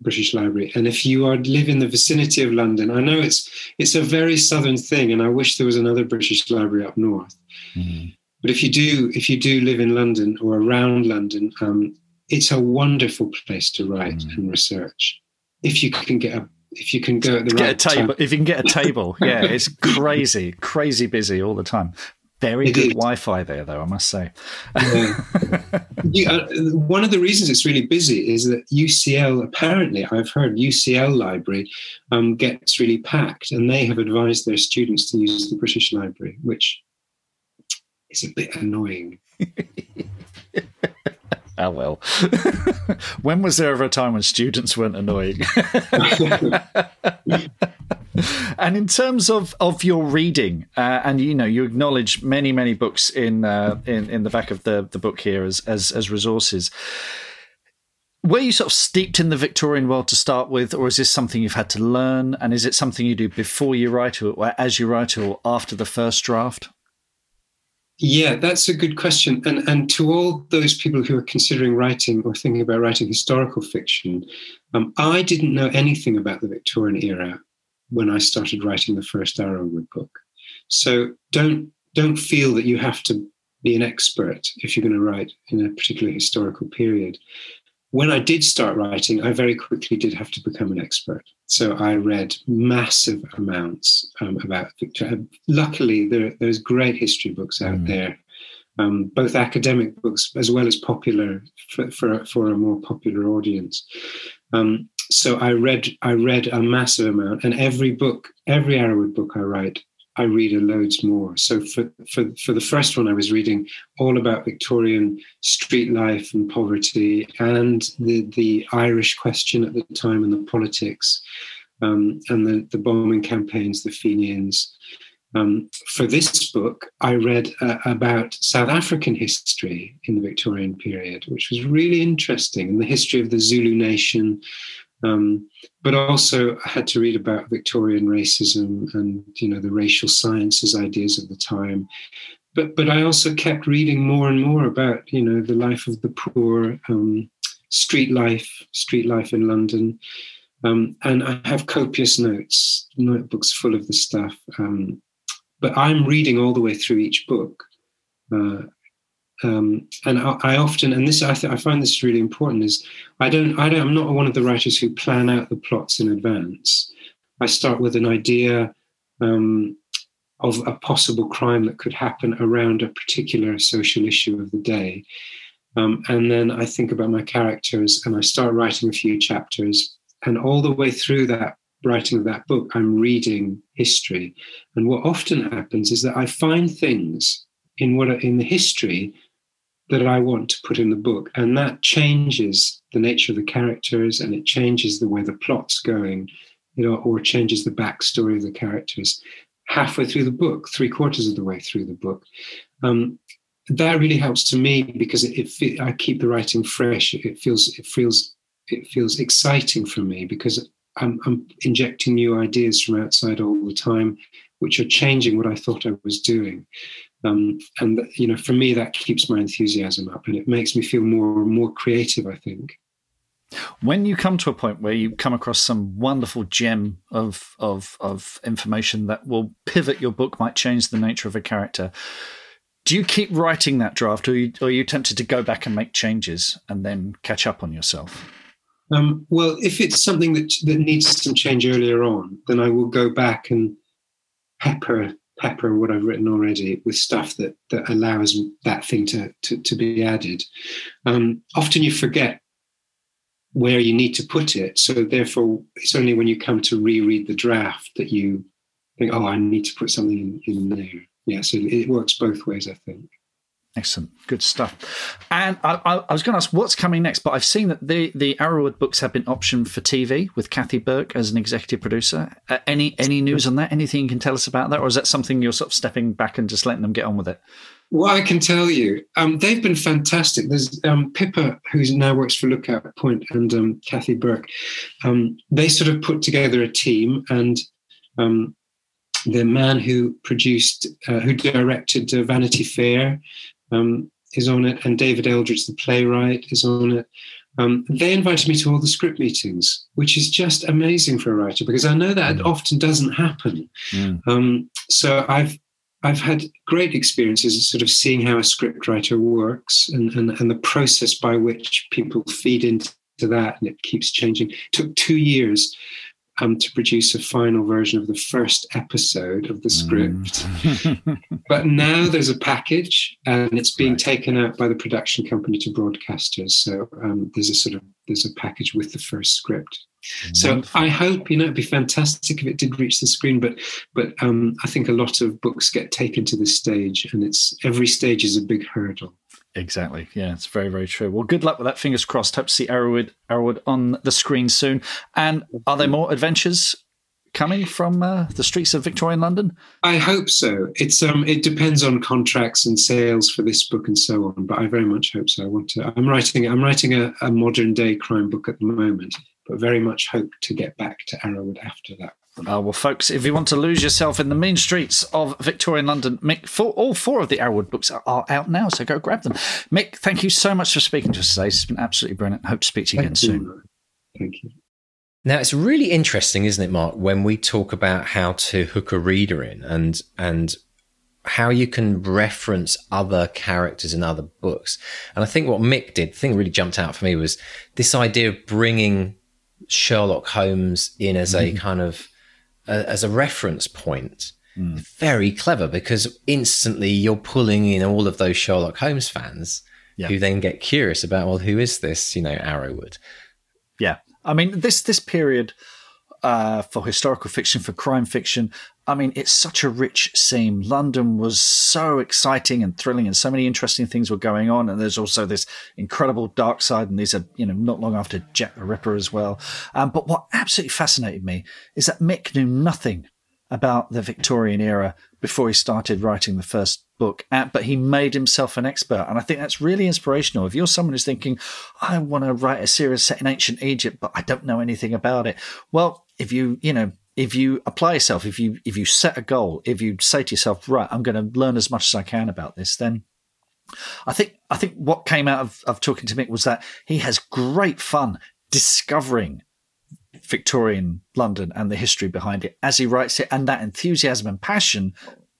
British Library. And if you are live in the vicinity of London, I know it's it's a very southern thing, and I wish there was another British Library up north. Mm-hmm. But if you do if you do live in London or around London, um, it's a wonderful place to write mm-hmm. and research. If you can get a if you can go at the get right a table, time. if you can get a table, yeah, it's crazy, crazy busy all the time. Very good. Wi-Fi there, though I must say. yeah. you, uh, one of the reasons it's really busy is that UCL apparently, I've heard UCL Library um, gets really packed, and they have advised their students to use the British Library, which is a bit annoying. Oh well. when was there ever a time when students weren't annoying? And in terms of, of your reading, uh, and you know, you acknowledge many many books in uh, in in the back of the the book here as as as resources. Were you sort of steeped in the Victorian world to start with, or is this something you've had to learn? And is it something you do before you write, or as you write, or after the first draft? Yeah, that's a good question. And and to all those people who are considering writing or thinking about writing historical fiction, um, I didn't know anything about the Victorian era when I started writing the first Arrowood book. So don't don't feel that you have to be an expert if you're going to write in a particular historical period when I did start writing, I very quickly did have to become an expert. So I read massive amounts um, about Victoria. Luckily, there, there's great history books out mm. there, um, both academic books as well as popular for, for, for a more popular audience. Um, so I read I read a massive amount, and every book, every Arrowood book I write, I read a loads more. So for, for, for the first one, I was reading all about Victorian street life and poverty and the, the Irish question at the time and the politics um, and the, the bombing campaigns, the Fenians. Um, for this book, I read uh, about South African history in the Victorian period, which was really interesting, and the history of the Zulu nation, um, but also I had to read about Victorian racism and you know the racial sciences ideas of the time. But but I also kept reading more and more about you know the life of the poor, um, street life, street life in London. Um, and I have copious notes, notebooks full of the stuff. Um, but I'm reading all the way through each book. Uh, um, and I, I, often, and this I, th- I find this really important, is I don't, I don't, I'm not one of the writers who plan out the plots in advance. I start with an idea um, of a possible crime that could happen around a particular social issue of the day. Um, and then I think about my characters and I start writing a few chapters. And all the way through that writing of that book, I'm reading history. And what often happens is that I find things in what in the history that I want to put in the book. And that changes the nature of the characters and it changes the way the plot's going, you know, or changes the backstory of the characters halfway through the book, three quarters of the way through the book. Um, that really helps to me because it, it, I keep the writing fresh. It feels it feels it feels exciting for me because I'm, I'm injecting new ideas from outside all the time, which are changing what I thought I was doing. Um, and you know, for me, that keeps my enthusiasm up, and it makes me feel more and more creative. I think. When you come to a point where you come across some wonderful gem of of of information that will pivot your book, might change the nature of a character, do you keep writing that draft, or are you, or are you tempted to go back and make changes and then catch up on yourself? Um, well, if it's something that that needs some change earlier on, then I will go back and pepper pepper what I've written already with stuff that that allows that thing to to, to be added. Um, often you forget where you need to put it, so therefore it's only when you come to reread the draft that you think, oh, I need to put something in, in there. Yeah, so it works both ways, I think. Excellent, good stuff. And I, I, I was going to ask what's coming next, but I've seen that the the Arrowood books have been optioned for TV with Kathy Burke as an executive producer. Uh, any any news on that? Anything you can tell us about that, or is that something you're sort of stepping back and just letting them get on with it? Well, I can tell you, um, they've been fantastic. There's um, Pippa, who now works for Lookout Point, and um, Kathy Burke. Um, they sort of put together a team, and um, the man who produced, uh, who directed uh, Vanity Fair, um, is on it, and David Eldridge, the playwright, is on it. Um, they invited me to all the script meetings, which is just amazing for a writer because I know that mm. often doesn't happen. Mm. Um, so I've I've had great experiences sort of seeing how a scriptwriter works and, and, and the process by which people feed into that and it keeps changing. It took two years um, to produce a final version of the first episode of the script. Mm. but now there's a package and it's being right. taken out by the production company to broadcasters. So um, there's a sort of there's a package with the first script. So I hope you know it'd be fantastic if it did reach the screen, but but um, I think a lot of books get taken to this stage, and it's every stage is a big hurdle. Exactly. Yeah, it's very, very true. Well, good luck with that. Fingers crossed. Hope to see Arrowood, Arrowood on the screen soon. And are there more adventures coming from uh, the streets of Victorian London? I hope so. It's um, it depends on contracts and sales for this book and so on. But I very much hope so. I want to. I'm writing. I'm writing a, a modern day crime book at the moment, but very much hope to get back to Arrowood after that. Uh, well, folks, if you want to lose yourself in the mean streets of Victorian London, Mick, for, all four of the Arrowood books are, are, out now, so go grab them. Mick, thank you so much for speaking to us today. It's been absolutely brilliant. Hope to speak to you Thank again you. soon. Thank you. Now it's really interesting, isn't it, Mark, when we talk about how to hook a reader in and and how you can reference other characters in other books. And I think what Mick did, the thing that really jumped out for me was this idea of bringing Sherlock Holmes in as a kind of uh, as a reference point. Very clever because instantly you're pulling in all of those Sherlock Holmes fans Yeah. who then get curious about, well, who is this, you know, Arrowood? Yeah, I mean this this period uh, for historical fiction, for crime fiction. I mean, it's such a rich scene. London was so exciting and thrilling, and so many interesting things were going on. And there's also this incredible dark side, and these are you know not long after Jack the Ripper as well. Um, but what absolutely fascinated me is that Mick knew nothing about the Victorian era before he started writing the first book, uh, but he made himself an expert. And I think that's really inspirational. If you're someone who's thinking, I want to write a series set in ancient Egypt, but I don't know anything about it. Well, if you, you know, if you apply yourself, if you if you set a goal, if you say to yourself, right, I'm going to learn as much as I can about this, then I think I think what came out of, of talking to Mick was that he has great fun discovering Victorian London and the history behind it as he writes it, and that enthusiasm and passion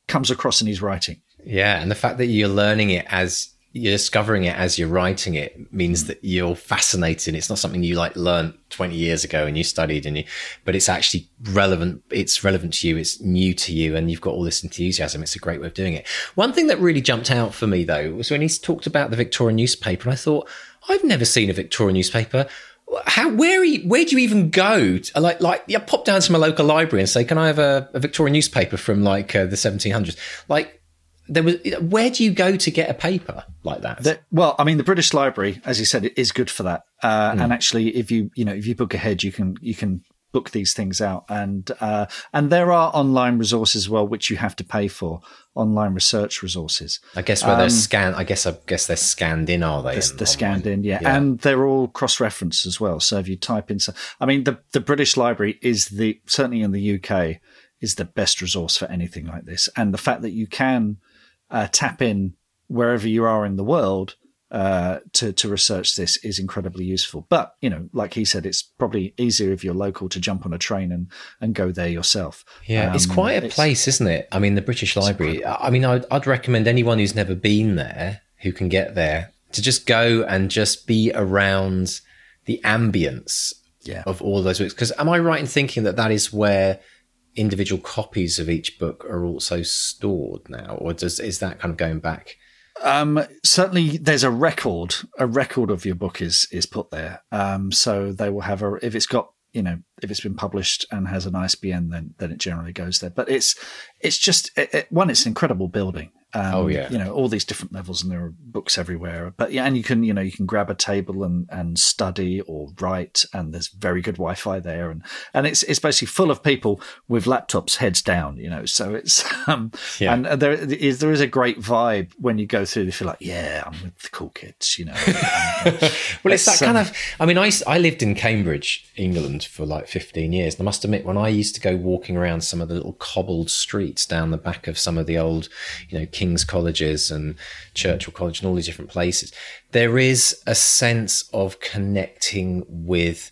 comes across in his writing. Yeah, and the fact that you're learning it as you're discovering it as you're writing it means that you're fascinated. It's not something you like learned 20 years ago and you studied and you, but it's actually relevant. It's relevant to you. It's new to you and you've got all this enthusiasm. It's a great way of doing it. One thing that really jumped out for me though was when he talked about the Victorian newspaper and I thought, I've never seen a Victorian newspaper. How, where, are you, where do you even go? To, like, like, yeah, pop down to my local library and say, can I have a, a Victorian newspaper from like uh, the 1700s? Like, there was where do you go to get a paper like that? The, well, I mean, the British Library, as you said, it is good for that. Uh, Hmm. And actually, if you you know if you book ahead, you can you can book these things out, and uh, and there are online resources as well, which you have to pay for online research resources. I guess where they're scanned. I guess I guess they're scanned in, are they? They're, in they're scanned in, yeah. Yeah. and they're all cross-referenced as well. So if you type in, so, I mean, the the British Library is the certainly in the UK is the best resource for anything like this, and the fact that you can uh, tap in wherever you are in the world uh, to to research this is incredibly useful. But you know, like he said, it's probably easier if you're local to jump on a train and and go there yourself. Yeah, it's Um, quite a it's- place, isn't it? I mean, the British Library. I mean, I'd, I'd recommend anyone who's never been there who can get there to just go and just be around the ambience Yeah. of all those books. Because am I right in thinking that that is where individual copies of each book are also stored now, or does is that kind of going back? Um, certainly, there's a record. A record of your book is is put there. Um, so they will have a if it's got you know if it's been published and has an ISBN, then then it generally goes there. But it's it's just it, it, one. It's an incredible building. Um, Oh, yeah. you know all these different levels, and there are books everywhere. But yeah, and you can you know you can grab a table and and study or write, and there's very good Wi-Fi there, and and it's it's basically full of people with laptops heads down. You know, so it's um Yeah. and there is there is a great vibe when you go through. You feel like yeah, I'm with the cool kids. You know, And- Well, it's that It's, kind um, of. I mean, I I lived in Cambridge, England, for like fifteen years, and I must admit, when I used to go walking around some of the little cobbled streets down the back of some of the old, you know, King's colleges and Churchill College and all these different places, there is a sense of connecting with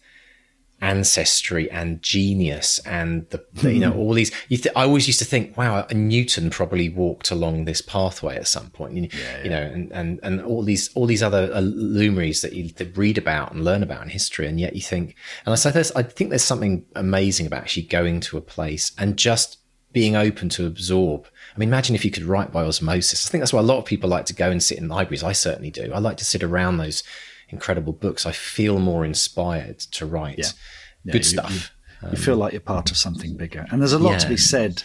ancestry and genius and the, the- you know all these you th- i always used to think wow newton probably walked along this pathway at some point you, you know and, and and all these all these other uh, luminaries that you that read about and learn about in history and yet you think and i say this i think there's something amazing about actually going to a place and just being open to absorb i mean imagine if you could write by osmosis i think that's why a lot of people like to go and sit in libraries i certainly do i like to sit around those incredible books i feel more inspired to write good you- stuff you feel like you're part of something bigger. And there's a lot to be said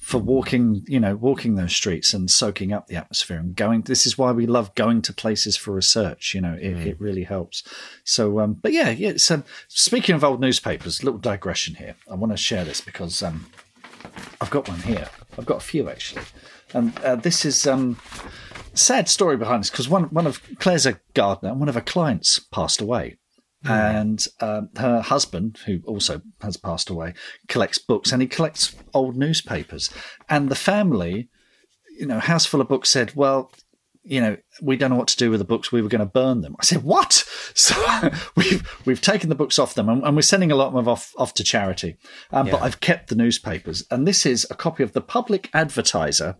for walking, you know, walking those streets and soaking up the atmosphere and going. This is why we love going to places for research. You know, it, mm. it really helps. So, um, but yeah, yeah. So, speaking of old newspapers, little digression here. I want to share this because um, I've got one here. I've got a few actually, and uh, this is um, sad story behind this because one one of Claire's a gardener and one of her clients passed away. Mm. And um, her husband, who also has passed away, collects books and he collects old newspapers. And the family, you know, house full of books said, well, you know, we don't know what to do with the books. We were going to burn them. I said, what? So we've we've taken the books off them, and, and we're sending a lot of them off off to charity. Um, yeah. But I've kept the newspapers, and this is a copy of the Public Advertiser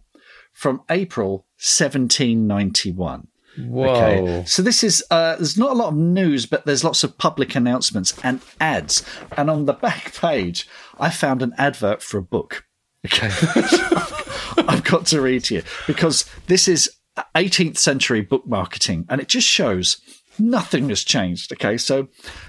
from April 1791. Whoa. Okay. So this is uh, there's not a lot of news, but there's lots of public announcements and ads. And on the back page, I found an advert for a book. Okay. I've got to read to you because this is 18th century book marketing, and it just shows nothing has changed. Okay, so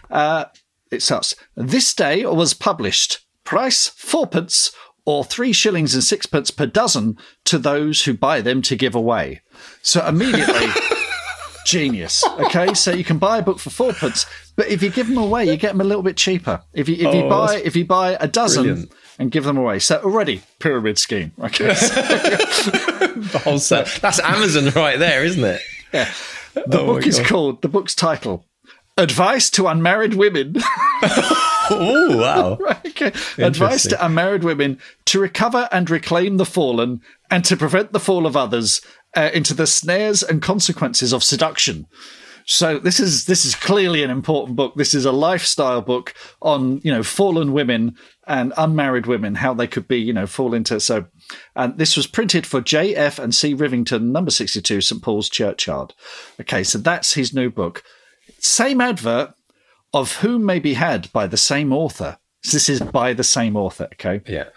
uh, it starts. This day was published. Price fourpence or three shillings and sixpence per dozen to those who buy them to give away. So immediately genius. Okay, so you can buy a book for fourpence, but if you give them away, you get them a little bit cheaper. If you if you oh, buy if you buy a dozen brilliant. And give them away, so already pyramid scheme. Okay, the whole set. That's Amazon right there, isn't it? Yeah. The oh book is called the book's title. Advice to unmarried women. oh wow! okay. Advice to unmarried women to recover and reclaim the fallen, and to prevent the fall of others, uh, into the snares and consequences of seduction. So this is this is clearly an important book. This is a lifestyle book on you know fallen women and unmarried women, how they could be you know fall into so. And this was printed for J F and C Rivington, number sixty two, St Paul's Churchyard. Okay, so that's his new book. Same advert of whom may be had by the same author. So this is by the same author. Okay, yeah.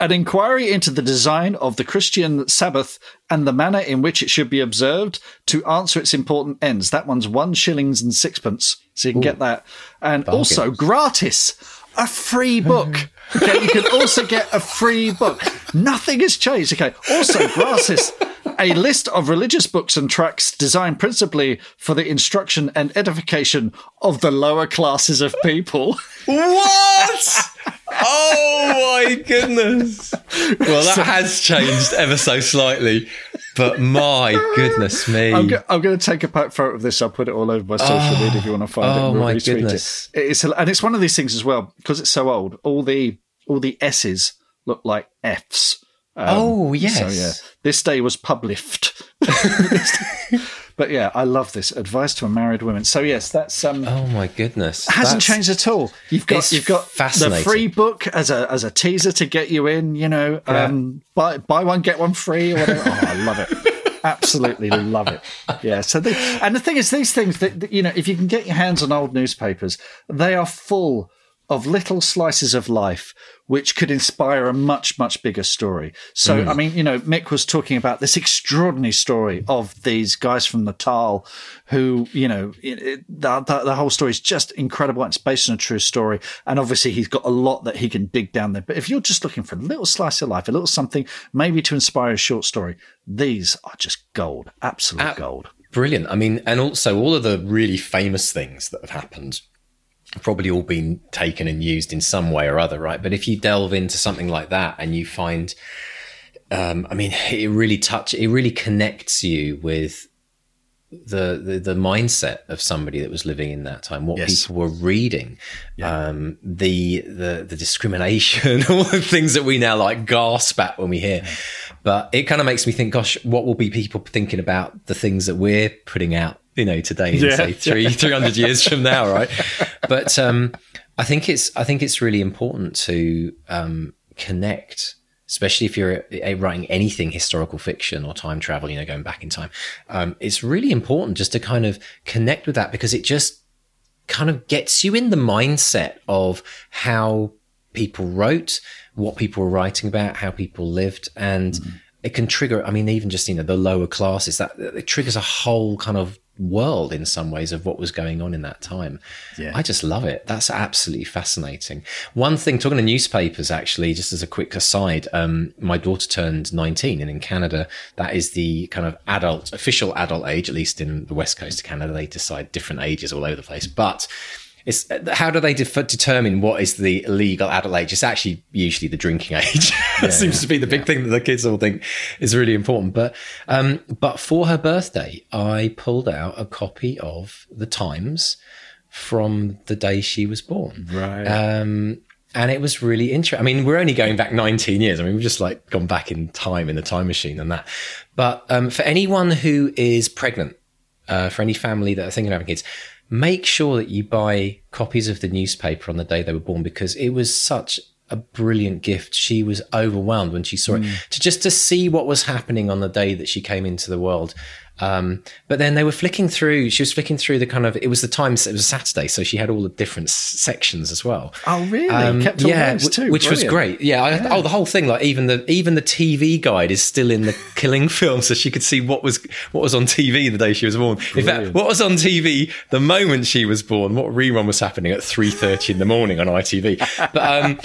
An inquiry into the design of the Christian Sabbath and the manner in which it should be observed to answer its important ends. That one's one shillings and sixpence, so you can Ooh, get that. And bargain. also gratis, a free book. Okay, you can also get a free book. Nothing has changed. Okay, also gratis a list of religious books and tracts designed principally for the instruction and edification of the lower classes of people. What? oh my goodness. Well, that has changed ever so slightly, but my goodness me. I'm, go- I'm going to take a photo of this. I'll put it all over my social oh, media if you want to find oh it. Oh my goodness. It. It's, and it's one of these things as well, because it's so old. All the all the S's look like F's. Um, oh yes. So yeah, this day was published. but yeah, I love this advice to a married woman. So yes, that's um. Oh my goodness, hasn't that's, changed at all. You've got you've got the free book as a as a teaser to get you in. You know, yeah. um, buy buy one get one free or whatever. oh, I love it. Absolutely love it. Yeah. So the, and the thing is, these things that you know, if you can get your hands on old newspapers, they are full of little slices of life which could inspire a much much bigger story. So mm. I mean, you know, Mick was talking about this extraordinary story of these guys from Natal who, you know, it, the, the, the, whole story is just incredible. It's based on a true story, and obviously he's got a lot that he can dig down there. But if you're just looking for a little slice of life, a little something maybe to inspire a short story, these are just gold, absolute gold. Brilliant. I mean, and also all of the really famous things that have happened probably all been taken and used in some way or other, right? But if you delve into something like that and you find, um, I mean, it really touch, it really connects you with the, the, the mindset of somebody that was living in that time, what yes. people were reading, yeah. um, the the the discrimination, all the things that we now like gasp at when we hear. Yeah. But it kind of makes me think, gosh, what will be people thinking about the things that we're putting out you know, today in yeah. say three three hundred years from now, right? But um, I think it's I think it's really important to um, connect, especially if you're writing anything historical fiction or time travel, you know, going back in time. Um, it's really important just to kind of connect with that because it just kind of gets you in the mindset of how people wrote, what people were writing about, how people lived, and. Mm-hmm it can trigger i mean even just you know the lower classes that it triggers a whole kind of world in some ways of what was going on in that time. Yeah. I just love it. That's absolutely fascinating. One thing, talking to newspapers, actually, just as a quick aside, um, my daughter turned 19 and in Canada, that is the kind of adult, official adult age, at least in the West Coast of Canada, they decide different ages all over the place. But it's how do they determine what is the legal adult age? It's actually usually the drinking age. Yeah, seems yeah, to be the big yeah. thing that the kids all think is really important. But um, but for her birthday, I pulled out a copy of the Times from the day she was born. Right. Um, and it was really interesting. I mean, we're only going back 19 years. I mean, we've just like gone back in time in the time machine and that. But um, for anyone who is pregnant, uh, for any family that are thinking of having kids, make sure that you buy copies of the newspaper on the day they were born because it was such a brilliant gift. She was overwhelmed when she saw mm. it to just to see what was happening on the day that she came into the world um, but then they were flicking through. She was flicking through the kind of. It was the times. It was Saturday, so she had all the different sections as well. Oh, really? Um, Kept yeah, too. which Brilliant. was great. Yeah, I, yeah, Oh, the whole thing. Like even the even the TV guide is still in the killing film, so she could see what was what was on TV the day she was born. Brilliant. In fact, what was on TV the moment she was born. What rerun was happening at three thirty in the morning on ITV. But um,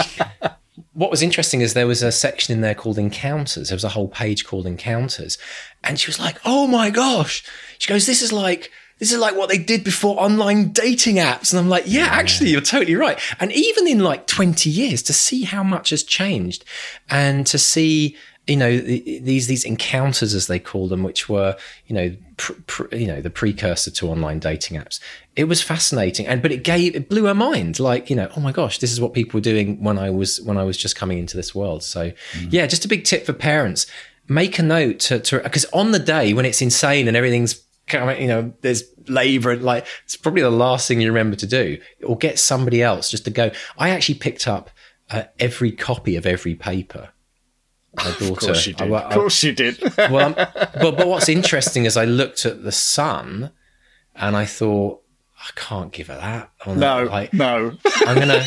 what was interesting is there was a section in there called encounters. There was a whole page called encounters. And she was like, Oh my gosh. She goes, This is like, this is like what they did before online dating apps. And I'm like, yeah, actually, you're totally right. And even in like 20 years to see how much has changed and to see you know these these encounters as they call them which were you know pr- pr- you know the precursor to online dating apps it was fascinating and but it gave it blew her mind like you know oh my gosh this is what people were doing when i was when i was just coming into this world so mm. yeah just a big tip for parents make a note to because on the day when it's insane and everything's you know there's labor and like it's probably the last thing you remember to do or get somebody else just to go i actually picked up uh, every copy of every paper my daughter. Of course you did. I, I, of course you did. well, but but what's interesting is I looked at the sun, and I thought I can't give her that. no, like, no. I'm gonna.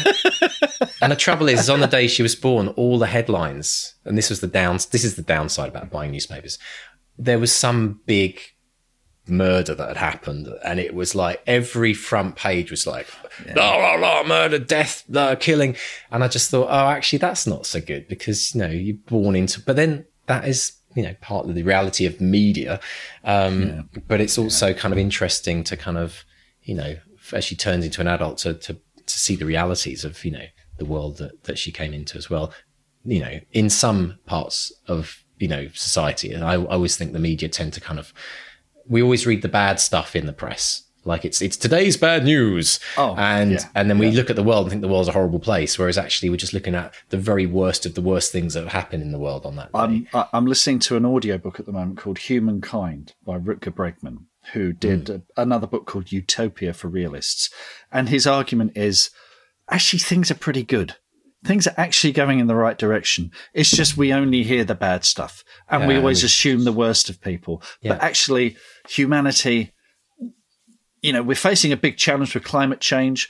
and the trouble is, is, on the day she was born, all the headlines, and this was the downs. This is the downside about buying newspapers. There was some big murder that had happened, and it was like every front page was like, yeah. blah, blah, blah, murder, death, blah, killing. And I just thought, oh, actually, that's not so good because, you know, you're born into, but then that is, you know, part of the reality of media. Um, yeah. But it's also yeah. kind of interesting to kind of, you know, as she turns into an adult to, to, to see the realities of, you know, the world that, that she came into as well. You know, in some parts of, you know, society. And I, I always think the media tend to kind of, we always read the bad stuff in the press. Like it's it's today's bad news, oh, and yeah, and then we yeah. look at the world and think the world's a horrible place, whereas actually we're just looking at the very worst of the worst things that have happened in the world on that. Day. I'm I'm listening to an audiobook at the moment called Humankind by Rutger Bregman, who did mm. another book called Utopia for Realists, and his argument is actually things are pretty good things are actually going in the right direction. It's just we only hear the bad stuff and yeah, we always assume the worst of people. Yeah. But actually, humanity, you know, we're facing a big challenge with climate change,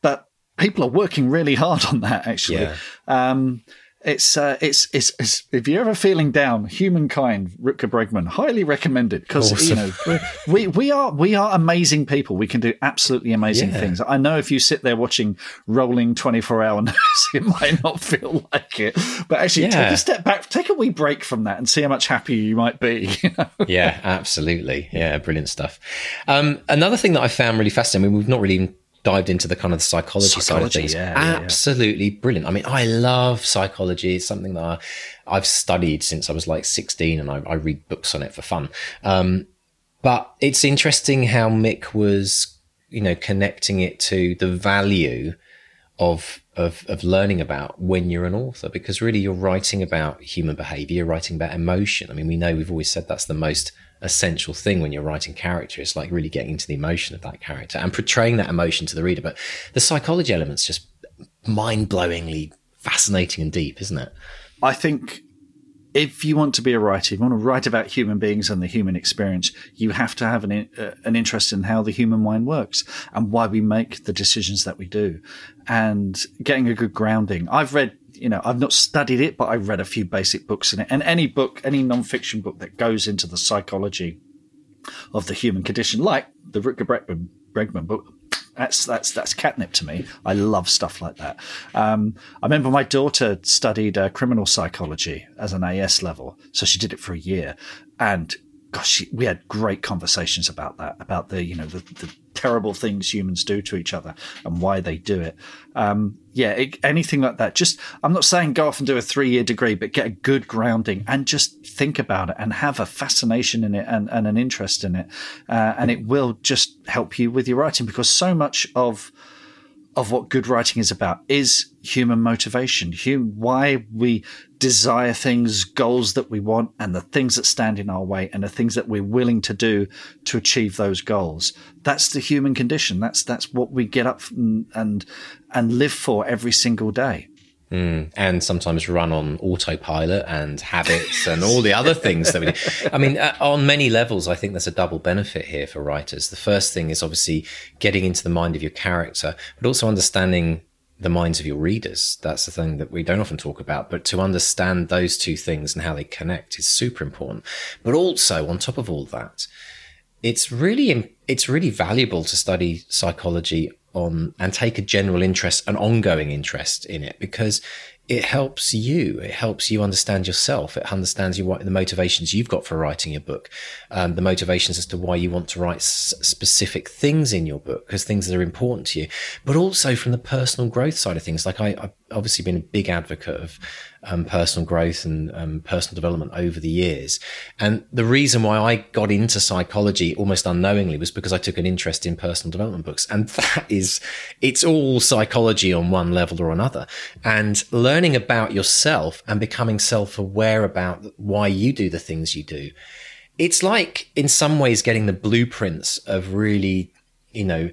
but people are working really hard on that, actually. Yeah. Um, it's, uh, it's, it's, it's, if you're ever feeling down, humankind, Rutger Bregman, highly recommended because, awesome. you know, we, we are, we are amazing people. We can do absolutely amazing yeah. things. I know if you sit there watching rolling 24 hour news, it might not feel like it, but actually yeah. take a step back, take a wee break from that and see how much happier you might be. You know? Yeah, absolutely. Yeah. Brilliant stuff. Um, another thing that I found really fascinating, I mean, we've not really even dived into the kind of the psychology, psychology side of things. Yeah, Absolutely yeah, yeah. brilliant. I mean, I love psychology. It's something that I, have studied since I was like 16 and I, I read books on it for fun. Um, but it's interesting how Mick was, you know, connecting it to the value of of of learning about when you're an author because really you're writing about human behavior you're writing about emotion i mean we know we've always said that's the most essential thing when you're writing character. It's like really getting into the emotion of that character and portraying that emotion to the reader. But the psychology element's just mind blowingly fascinating and deep, isn't it? I think if you want to be a writer, if you want to write about human beings and the human experience, you have to have an, uh, an interest in how the human mind works and why we make the decisions that we do and getting a good grounding. I've read you know, I've not studied it, but I've read a few basic books in it. And any book, any non-fiction book that goes into the psychology of the human condition, like the Rutger Bregman, Bregman book. That's that's that's catnip to me. I love stuff like that. Um, I remember my daughter studied uh, criminal psychology as an AS level, so she did it for a year, and gosh, we had great conversations about that, about the you know the, the terrible things humans do to each other and why they do it. Um, yeah, it, anything like that. Just I'm not saying go off and do a three year degree, but get a good grounding and just think about it and have a fascination in it and, and an interest in it, uh, and it will just help you with your writing because so much of of what good writing is about is human motivation, hum- why we desire things, goals that we want, and the things that stand in our way, and the things that we're willing to do to achieve those goals. That's the human condition. That's that's what we get up and and, and live for every single day. Mm, and sometimes run on autopilot and habits and all the other things that we do. I mean, uh, on many levels, I think there's a double benefit here for writers. The first thing is obviously getting into the mind of your character, but also understanding the minds of your readers. That's the thing that we don't often talk about, but to understand those two things and how they connect is super important. But also, on top of all that, it's really it's really valuable to study psychology on and take a general interest, an ongoing interest in it, because it helps you. It helps you understand yourself. It understands you what the motivations you've got for writing your book, um, the motivations as to why you want to write s- specific things in your book, because things that are important to you, but also from the personal growth side of things. Like I, I've obviously been a big advocate of um, personal growth and um, personal development over the years. And the reason why I got into psychology almost unknowingly was because I took an interest in personal development books. And that is, it's all psychology on one level or another. And learning about yourself and becoming self aware about why you do the things you do. It's like, in some ways, getting the blueprints of really, you know,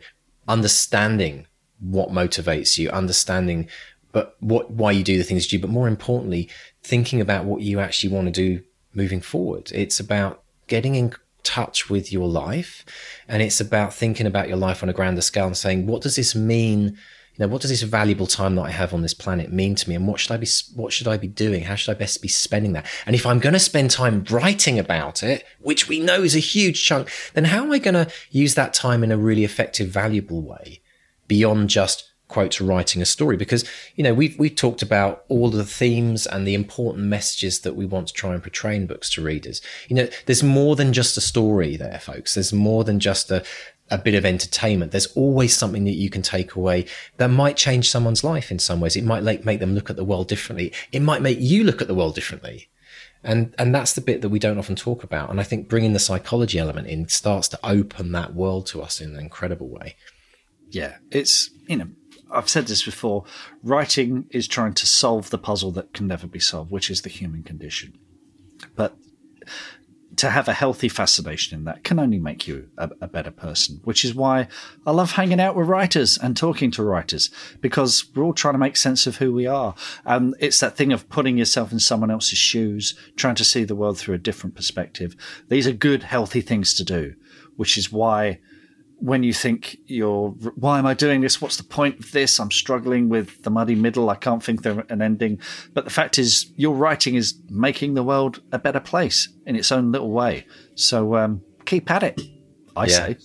understanding what motivates you, understanding but what why you do the things you do, but more importantly, thinking about what you actually want to do moving forward. It's about getting in touch with your life, and it's about thinking about your life on a grander scale and saying, what does this mean? You know, what does this valuable time that I have on this planet mean to me, and what should I be what should I be doing? How should I best be spending that? And if I'm going to spend time writing about it, which we know is a huge chunk, then how am I going to use that time in a really effective, valuable way beyond just quote writing a story because you know we've we've talked about all the themes and the important messages that we want to try and portray in books to readers. You know there's more than just a story there folks. There's more than just a a bit of entertainment. There's always something that you can take away that might change someone's life in some ways. It might like make them look at the world differently. It might make you look at the world differently. And and that's the bit that we don't often talk about. And i think bringing the psychology element in starts to open that world to us in an incredible way. Yeah it's you know I've said this before. Writing is trying to solve the puzzle that can never be solved, which is the human condition. But to have a healthy fascination in that can only make you a, a, better person, which is why I love hanging out with writers and talking to writers because we're all trying to make sense of who we are. And it's that thing of putting yourself in someone else's shoes, trying to see the world through a different perspective. These are good, healthy things to do, which is why when you think you're, why am I doing this? What's the point of this? I'm struggling with the muddy middle. I can't think of an ending. But the fact is, your writing is making the world a better place in its own little way. So um, keep at it, I yeah, say.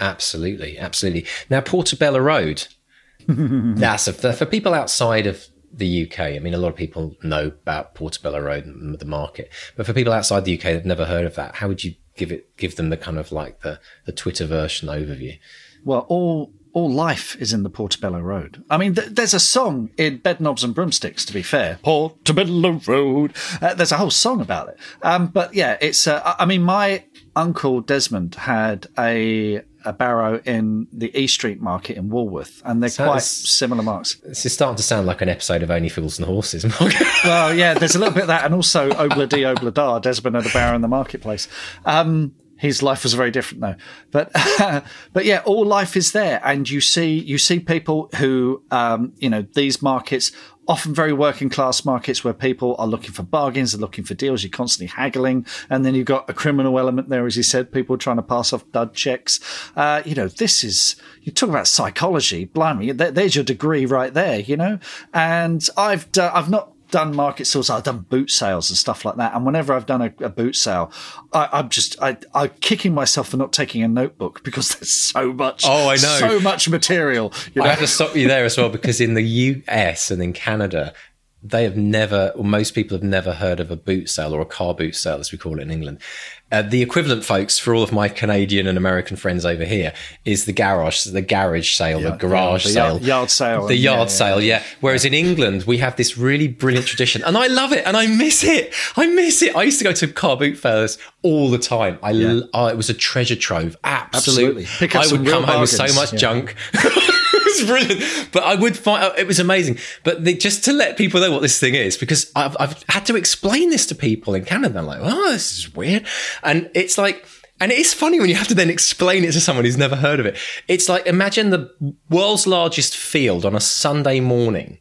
Absolutely, absolutely. Now, Portobello Road. that's a, for people outside of the UK. I mean, a lot of people know about Portobello Road and the market, but for people outside the UK that've never heard of that, how would you give it give them the kind of like the the Twitter version overview. Well, all all life is in the Portobello Road. I mean, th- there's a song in Bedknobs and Broomsticks. To be fair, Portobello Road. Uh, there's a whole song about it. Um, but yeah, it's. Uh, I mean, my uncle Desmond had a a barrow in the E Street Market in Walworth, and they're quite similar marks. This is starting to sound like an episode of Only Fools and Horses. well, yeah, there's a little bit of that, and also Obla Di Obla Da. Desmond had a barrow in the marketplace. Um, his life was very different though, but but yeah, all life is there, and you see you see people who um, you know these markets often very working class markets where people are looking for bargains, they're looking for deals, you're constantly haggling. And then you've got a criminal element there, as you said, people trying to pass off dud checks. Uh, you know, this is, you talk about psychology, blimey, there's your degree right there, you know? And I've, I've not, done market sales, I've done boot sales and stuff like that. And whenever I've done a, a boot sale, I, am just I, I'm kicking myself for not taking a notebook because there's so much. Oh, I know, so much material. You know? I have to stop you there as well because in the US and in Canada, they have never, or most people have never heard of a boot sale or a car boot sale, as we call it in England. Uh, the equivalent, folks, for all of my Canadian and American friends over here, is the garage, the garage sale, yeah, the garage the sale, yard, yard sale, the yard yeah, sale. Yeah. Whereas in England, we have this really brilliant tradition, and I love it, and I miss it. I miss it. I used to go to car boot fairs all the time. I, oh, it was a treasure trove. Absolutely. Absolutely. I would come home with so much junk. was brilliant. But I would find oh, it was amazing. But they, just to let people know what this thing is, because I've, I've had to explain this to people in Canada. I'm like, oh, this is weird. And it's like, and it is funny when you have to then explain it to someone who's never heard of it. It's like imagine the world's largest field on a Sunday morning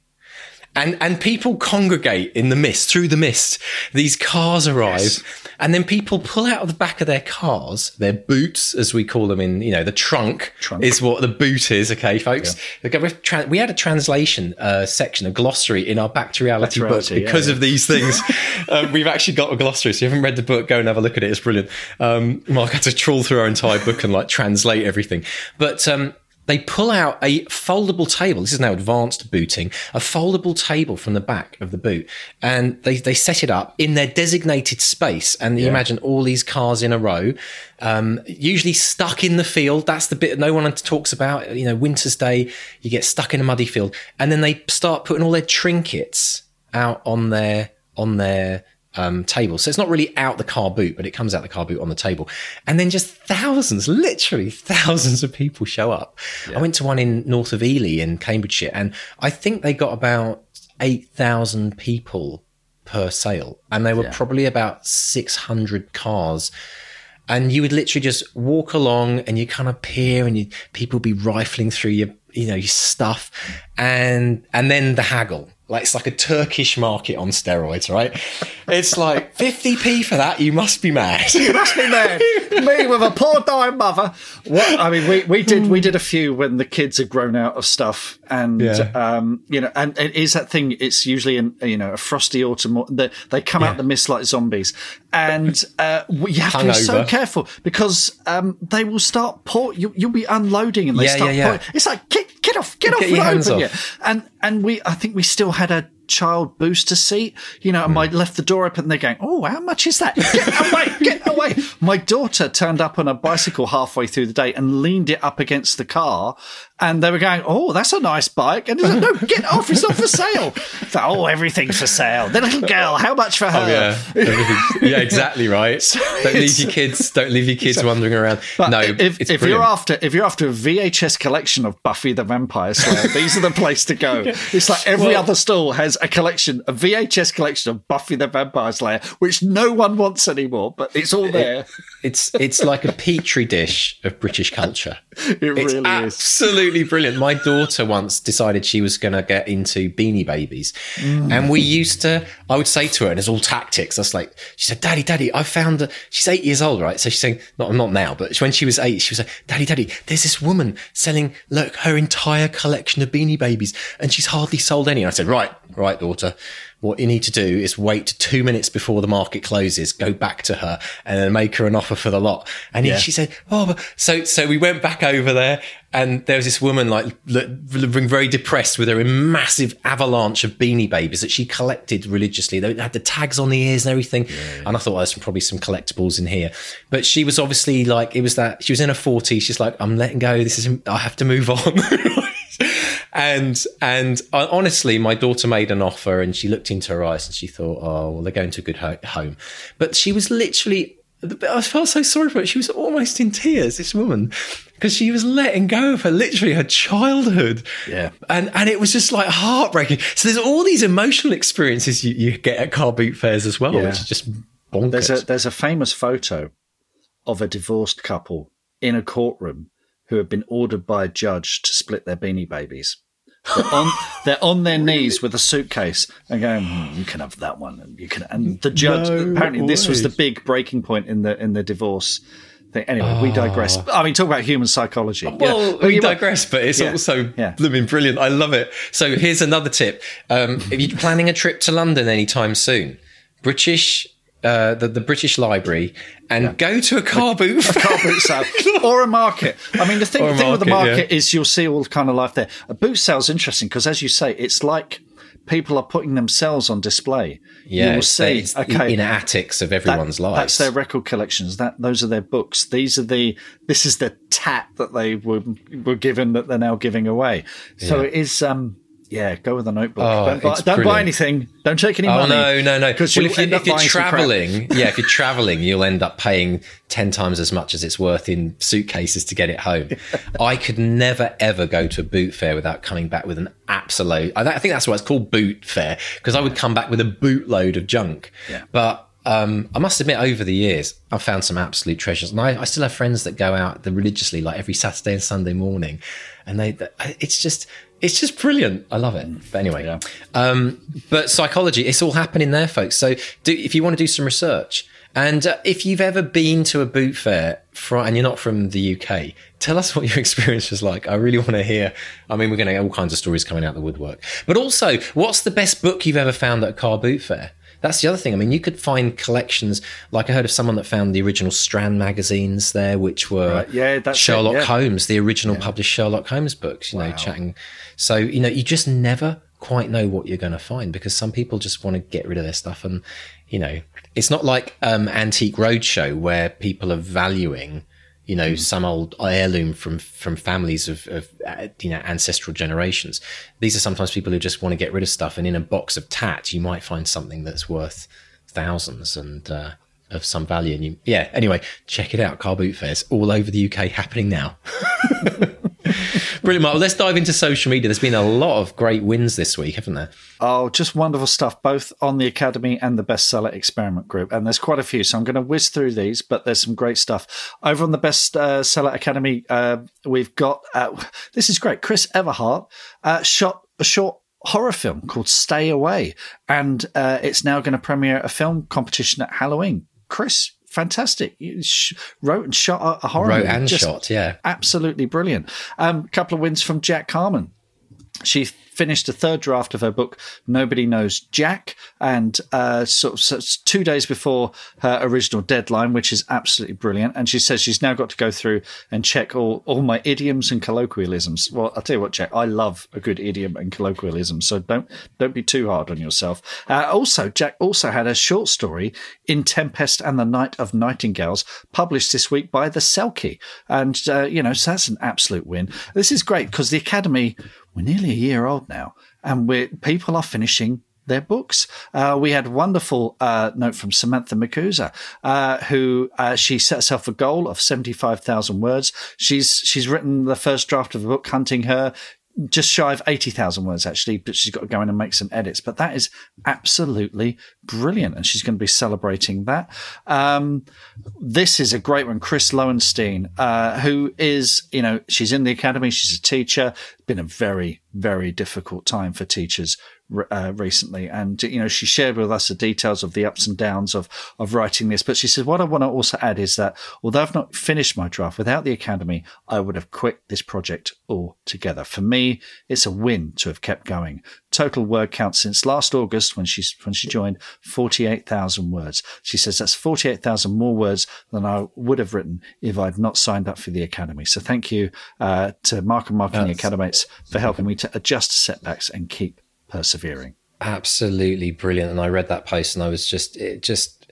and and people congregate in the mist through the mist these cars arrive yes. and then people pull out of the back of their cars their boots as we call them in you know the trunk, trunk. is what the boot is okay folks yeah. we had a translation uh, section a glossary in our back to reality, book because yeah, of these things um, we've actually got a glossary so if you haven't read the book go and have a look at it it's brilliant um, mark had to trawl through our entire book and like translate everything but um, they pull out a foldable table. This is now advanced booting, a foldable table from the back of the boot. And they, they set it up in their designated space. And yeah. you imagine all these cars in a row, um, usually stuck in the field. That's the bit no one talks about. You know, winter's day, you get stuck in a muddy field. And then they start putting all their trinkets out on their, on their um, table. So it's not really out the car boot, but it comes out the car boot on the table. And then just thousands, literally thousands of people show up. Yeah. I went to one in north of Ely in Cambridgeshire, and I think they got about 8,000 people per sale. And there were yeah. probably about 600 cars. And you would literally just walk along and you kind of peer and you, people be rifling through your, you know, your stuff and, and then the haggle like it's like a Turkish market on steroids, right? It's like 50p for that. You must be mad. you must be mad. Me with a poor dying mother. What I mean, we, we did we did a few when the kids had grown out of stuff, and yeah. um, you know, and it is that thing. It's usually in you know a frosty autumn. They, they come yeah. out the mist like zombies, and uh, you have to be so careful because um, they will start pour. You, will be unloading, and they yeah, start. Yeah, yeah. It's like get get off, get, get off, open, off. And and we, I think we still had a child booster seat, you know, and mm. I left the door open and they're going, Oh, how much is that? Get away, get away. My daughter turned up on a bicycle halfway through the day and leaned it up against the car and they were going, "Oh, that's a nice bike," and like, "No, get off! It's not for sale." So, oh, everything's for sale. The little girl, how much for her? Oh, yeah, yeah, exactly right. So don't leave your kids. Don't leave your kids so, wandering around. no, if, if you're after if you're after a VHS collection of Buffy the Vampire Slayer, these are the place to go. It's like every well, other stall has a collection, a VHS collection of Buffy the Vampire Slayer, which no one wants anymore, but it's all there. It, it's it's like a petri dish of British culture. It it's really absolutely is absolutely brilliant. My daughter once decided she was going to get into Beanie Babies, mm. and we used to. I would say to her, and it's all tactics. I was like, she said, "Daddy, Daddy, I found." A, she's eight years old, right? So she's saying, "Not not now, but when she was eight, she was like, Daddy, Daddy, there's this woman selling look her entire collection of Beanie Babies, and she's hardly sold any." And I said, "Right, right, daughter." What you need to do is wait two minutes before the market closes, go back to her and then make her an offer for the lot. And yeah. she said, Oh, so, so we went back over there and there was this woman like looking very depressed with her massive avalanche of beanie babies that she collected religiously. They had the tags on the ears and everything. Yeah, yeah. And I thought, well, there's probably some collectibles in here. But she was obviously like, it was that she was in her 40s. She's like, I'm letting go. This is, I have to move on. and and uh, honestly, my daughter made an offer, and she looked into her eyes, and she thought, "Oh, well, they're going to a good ho- home." But she was literally. I felt so sorry for her. She was almost in tears. This woman, because she was letting go of her literally her childhood. Yeah, and and it was just like heartbreaking. So there's all these emotional experiences you, you get at car boot fairs as well, yeah. which is just bonkers. There's a there's a famous photo of a divorced couple in a courtroom who have been ordered by a judge to split their beanie babies. They're on, they're on their knees with a suitcase and going, hmm, "You can have that one, and you can." And the judge no apparently way. this was the big breaking point in the in the divorce thing. Anyway, we digress. I mean, talk about human psychology. Well, Yeah. we digress, but it's Yeah. also Yeah. blooming brilliant. I love it. So here's another tip: um, if you're planning a trip to London anytime soon, British. Uh, the, the British Library and go to a car booth. car boot sale or a market. I mean, the thing, the thing with the market, market is you'll see all kind of life there. A boot sale is interesting because, as you say, it's like people are putting themselves on display. yeah, you will see. it's okay, in attics of everyone's that- lives. That's their record collections. That those are their books. These are the. This is the tat that they were were given that they're now giving away. So it is. um yeah, go with a notebook. Oh, don't buy, don't buy anything. Don't take any Oh money. no, no, no! Because Well, if, you, if you're buying some crap. traveling, yeah, if you're traveling, you'll end up paying ten times as much as it's worth in suitcases to get it home. I could never ever go to a boot fair without coming back with an absolute. I I think that's why it's called boot fair because I would come back with a bootload of junk. Yeah. But um, I must admit, over the years, I've found some absolute treasures, and I, I still have friends that go out the religiously, like every Saturday and Sunday morning, and they. It's just. It's just brilliant. I love it. But anyway, Yeah. um, but psychology, it's all happening there, folks. So, do, if you want to do some research, and uh, if you've ever been to a boot fair fr and you're not from the UK, tell us what your experience was like. I really want to hear. I mean, we're going to get all kinds of stories coming out of the woodwork. But also, what's the best book you've ever found at a car boot fair? That's the other thing. I mean, you could find collections. Like I heard of someone that found the original Strand magazines there, which were Right, yeah, that's it, Sherlock yeah. Holmes, the original published Sherlock Holmes books. You know, chatting. So you know, you just never quite know what you're going to find because some people just want to get rid of their stuff, and you know, it's not like um, Antique Roadshow where people are valuing. You know, some old heirloom from from families of, of uh, you know ancestral generations. These are sometimes people who just want to get rid of stuff, and in a box of tat, you might find something that's worth thousands and uh, of some value. And you, yeah, anyway, check it out. Car boot fairs all over the UK happening now. Brilliant, Mark. Well, let's dive into social media. There's been a lot of great wins this week, haven't there? Oh, just wonderful stuff, both on the Academy and the Bestseller Experiment Group. And there's quite a few. So I'm going to whiz through these, but there's some great stuff. Over on the Bestseller Academy, uh, we've got uh, this is great. Chris Everhart uh, shot a short horror film called Stay Away. And uh, it's now going to premiere a film competition at Halloween. Chris, fantastic. You sh- wrote and shot a, horror Wrote movie. and Just shot, yeah. absolutely brilliant. A um, couple of wins from Jack Carmen. She finished a third draft of her book, Nobody Knows Jack, and uh, sort of so two days before her original deadline, which is absolutely brilliant. And she says she's now got to go through and check all, all my idioms and colloquialisms. Well, I'll tell you what, Jack, I love a good idiom and colloquialism, so don't don't be too hard on yourself. Uh, also, Jack also had a short story in Tempest and the Night of Nightingales published this week by the Selkie, and uh, you know, so that's an absolute win. This is great because the Academy we're nearly a year old now, and we're people are finishing their books. Uh, we had a wonderful uh, note from Samantha Makuza, uh, who uh, she set herself a goal of seventy five thousand words. She's she's written the first draft of a book, Hunting Her. Just shy of 80,000 words, actually, but she's got to go in and make some edits. But that is absolutely brilliant. And she's going to be celebrating that. Um, this is a great one. Chris Lowenstein, uh, who is, you know, she's in the academy, she's a teacher. Been a very, very difficult time for teachers uh, recently, and you know she shared with us the details of the ups and downs of of writing this. But she said, what I want to also add is that although I've not finished my draft without the academy, I would have quit this project altogether. For me, it's a win to have kept going. Total word count since last August when she when she joined forty eight thousand words. She says that's forty eight thousand more words than I would have written if I'd not signed up for the academy. So thank you uh, to Mark and Mark and the Academates for helping me to adjust to setbacks and keep persevering. Absolutely brilliant. And I read that post and I was just, it just,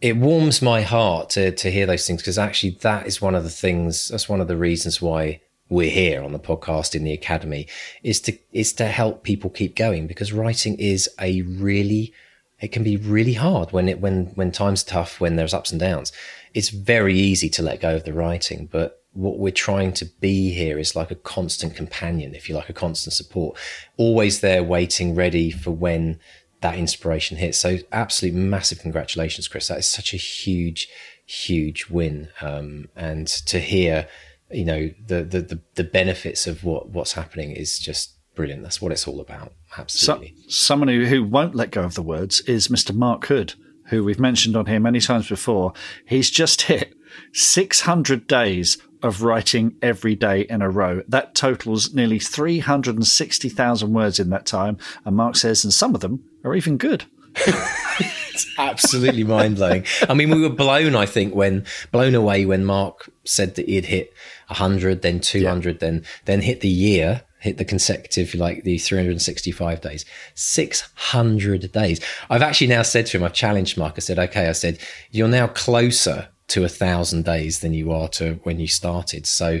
it warms my heart to, to hear those things because actually that is one of the things, that's one of the reasons why we're here on the podcast in the academy is to, is to help people keep going because writing is a really, it can be really hard when it, when, when time's tough, when there's ups and downs. It's very easy to let go of the writing, but what we're trying to be here is like a constant companion, if you like, a constant support, always there waiting, ready for when that inspiration hits. So, absolute massive congratulations, Chris. That is such a huge, huge win. Um, and to hear, you know, the, the, the, the benefits of what, what's happening is just brilliant. That's what it's all about. So, Absolutely. someone who, who won't let go of the words is Mr. Mark Hood, who we've mentioned on here many times before, he's just hit 600 days of writing every day in a row. That totals nearly 360,000 words in that time. And Mark says, and some of them are even good. it's absolutely mind blowing. I mean, we were blown, I think, when blown away when Mark said that he'd hit 100, then 200, yeah. then then hit the year, hit the consecutive, like the 365 days, 600 days. I've actually now said to him, I've challenged Mark. I said, okay, I said, you're now closer to a thousand days than you are to when you started. So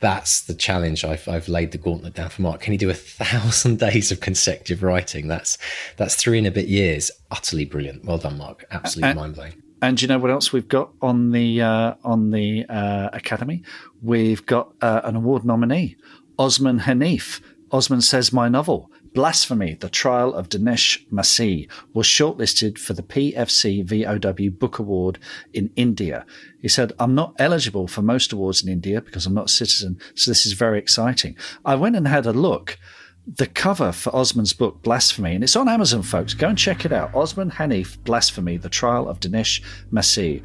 that's the challenge I've, I've laid the gauntlet down for Mark. Can he do a thousand days of consecutive writing? That's that's three and a bit years. Utterly brilliant. Well done, Mark. Absolutely uh, mind blowing. And you know what else we've got on the uh, on the uh, academy? We've got uh, an award nominee, Osman Hanif. Osman says my novel Blasphemy, The Trial of Dinesh Masih was shortlisted for the PFC VOW Book Award in India. He said, I'm not eligible for most awards in India because I'm not a citizen, so this is very exciting. I went and had a look. The cover for Osman's book, Blasphemy, and it's on Amazon, folks. Go and check it out. Osman Hanif, Blasphemy, The Trial of Dinesh Masih.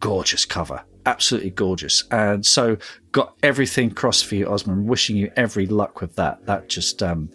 Gorgeous cover absolutely gorgeous. And so got everything crossed for you, Osman. Wishing you every luck with that. That just um,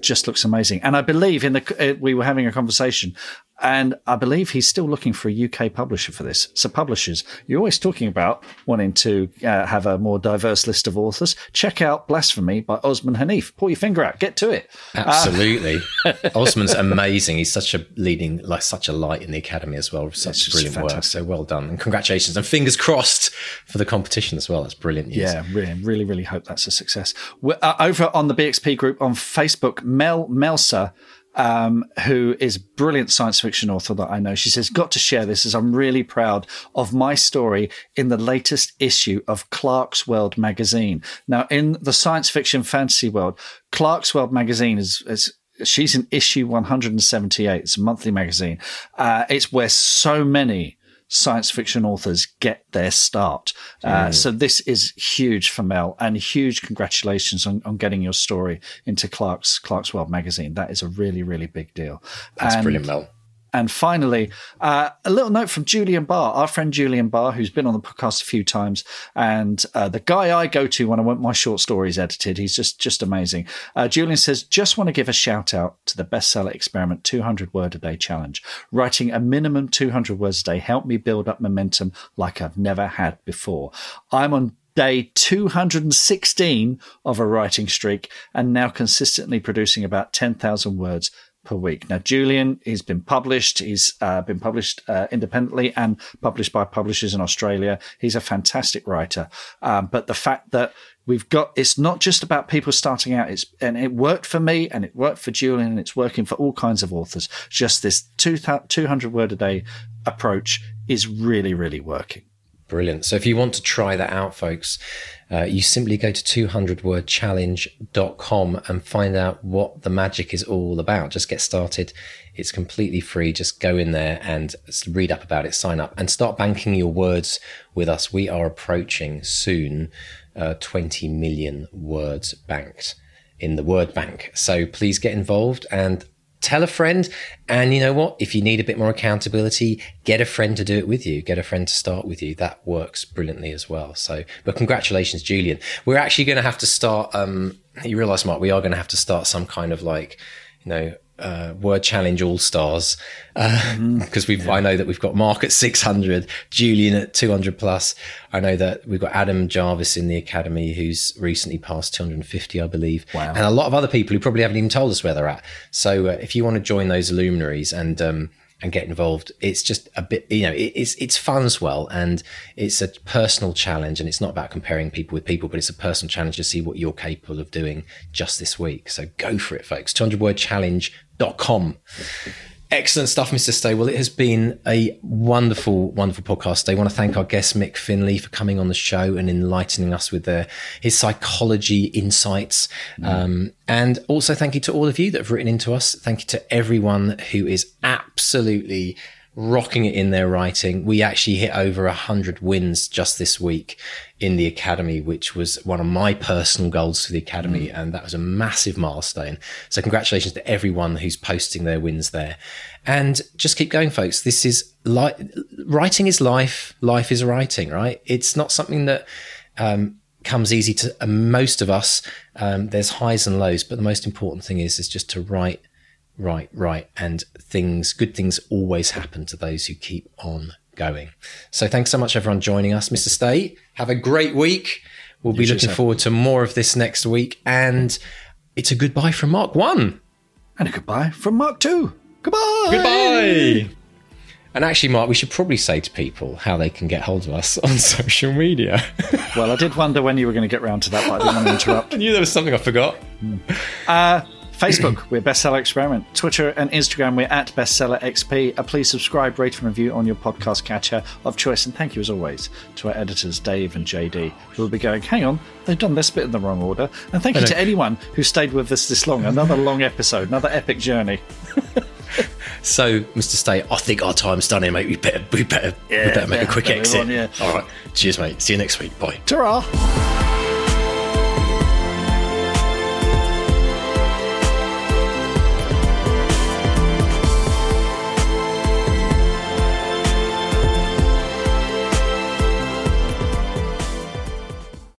just looks amazing. And I believe in the uh, we were having a conversation. And I believe he's still looking for a UK publisher for this. So, publishers, you're always talking about wanting to uh, have a more diverse list of authors. Check out Blasphemy by Osman Hanif. Pull your finger out, get to it. Absolutely. Uh, Osman's amazing. He's such a leading, like such a light in the academy as well. Such brilliant fantastic. work. So, well done. And congratulations. And fingers crossed for the competition as well. That's brilliant news. Yeah, really, really, really hope that's a success. Uh, over on the BXP group on Facebook, Mel Melsa um, who is brilliant science fiction author that I know. She says, Got to share this as I'm really proud of my story in the latest issue of Clarkesworld magazine. Now, in the science fiction fantasy world, Clarkesworld magazine is, is she's in issue 178. It's a monthly magazine. Uh, it's where so many science fiction authors get their start. Uh, so this is huge for Mel, and huge congratulations on, on getting your story into Clark's Clarkesworld magazine. That is a really really big deal. That's and, brilliant, Mel. And finally, uh, a little note from Julian Barr, our friend Julian Barr, who's been on the podcast a few times, and uh, the guy I go to when I want my short stories edited. He's just just amazing. Uh, Julian says, just want to give a shout out to the bestseller experiment 200 word a day challenge. Writing a minimum 200 words a day helped me build up momentum like I've never had before. I'm on day 216 of a writing streak and now consistently producing about 10,000 words per week. Now, Julian, he's been published. He's uh, been published uh, independently and published by publishers in Australia. He's a fantastic writer. Um, but the fact that we've got, it's not just about people starting out. It's, and it worked for me and it worked for Julian and it's working for all kinds of authors. Just this 200 word a day approach is really, really working. Brilliant. So if you want to try that out, folks, uh, you simply go to 200wordchallenge.com and find out what the magic is all about. Just get started. It's completely free. Just go in there and read up about it, sign up, and start banking your words with us. We are approaching soon uh, 20 million words banked in the word bank. So please get involved and tell a friend. And you know what? If you need a bit more accountability, get a friend to do it with you. Get a friend to start with you. That works brilliantly as well. So, but congratulations, Julian. We're actually going to have to start. Um, you realize, Mark, we are going to have to start some kind of like, you know, uh, Word Challenge All Stars because uh, mm-hmm. we've yeah. I know that we've got Mark at 600, Julian at 200 plus. I know that we've got Adam Jarvis in the academy who's recently passed 250, I believe, wow. and a lot of other people who probably haven't even told us where they're at. So uh, if you want to join those luminaries and um, and get involved. It's just a bit, you know, it, it's it's fun as well, and it's a personal challenge, and it's not about comparing people with people, but it's a personal challenge to see what you're capable of doing just this week. So go for it, folks. 200 word challenge.com. Excellent stuff, Mr. Stay. Well, it has been a wonderful, wonderful podcast. I want to thank our guest, Mick Finlay, for coming on the show and enlightening us with the, his psychology insights. Mm. Um, and also thank you to all of you that have written into us. Thank you to everyone who is absolutely rocking it in their writing. We actually hit over a hundred wins just this week in the academy, which was one of my personal goals for the academy, and that was a massive milestone. So congratulations to everyone who's posting their wins there, and just keep going, folks. This is like writing is life. Life is writing, right? It's not something that. Um, comes easy to uh, most of us. Um, there's highs and lows, but the most important thing is is just to write, write, write, and things, good things always happen to those who keep on going. So thanks so much, everyone, joining us, Mr. Stay. Have a great week. We'll be looking forward to more of this next week, and it's a goodbye from Mark One, and a goodbye from Mark Two. Goodbye. Goodbye. And actually, Mark, we should probably say to people how they can get hold of us on social media. well, I did wonder when you were going to get round to that, but I didn't want to interrupt. I knew there was something I forgot. Uh, Facebook, we're Bestseller Experiment. Twitter and Instagram, we're at Bestseller XP. Uh, please subscribe, rate, and review on your podcast catcher of choice. And thank you, as always, to our editors, Dave and JD, who will be going, hang on, they've done this bit in the wrong order. And thank you to anyone who stayed with us this long. Another long episode, another epic journey. So, Mr. Stay, I think our time's done here, mate. We better, we better, yeah, we better make a quick exit. On, yeah. All right. Cheers, mate. See you next week. Bye. Ta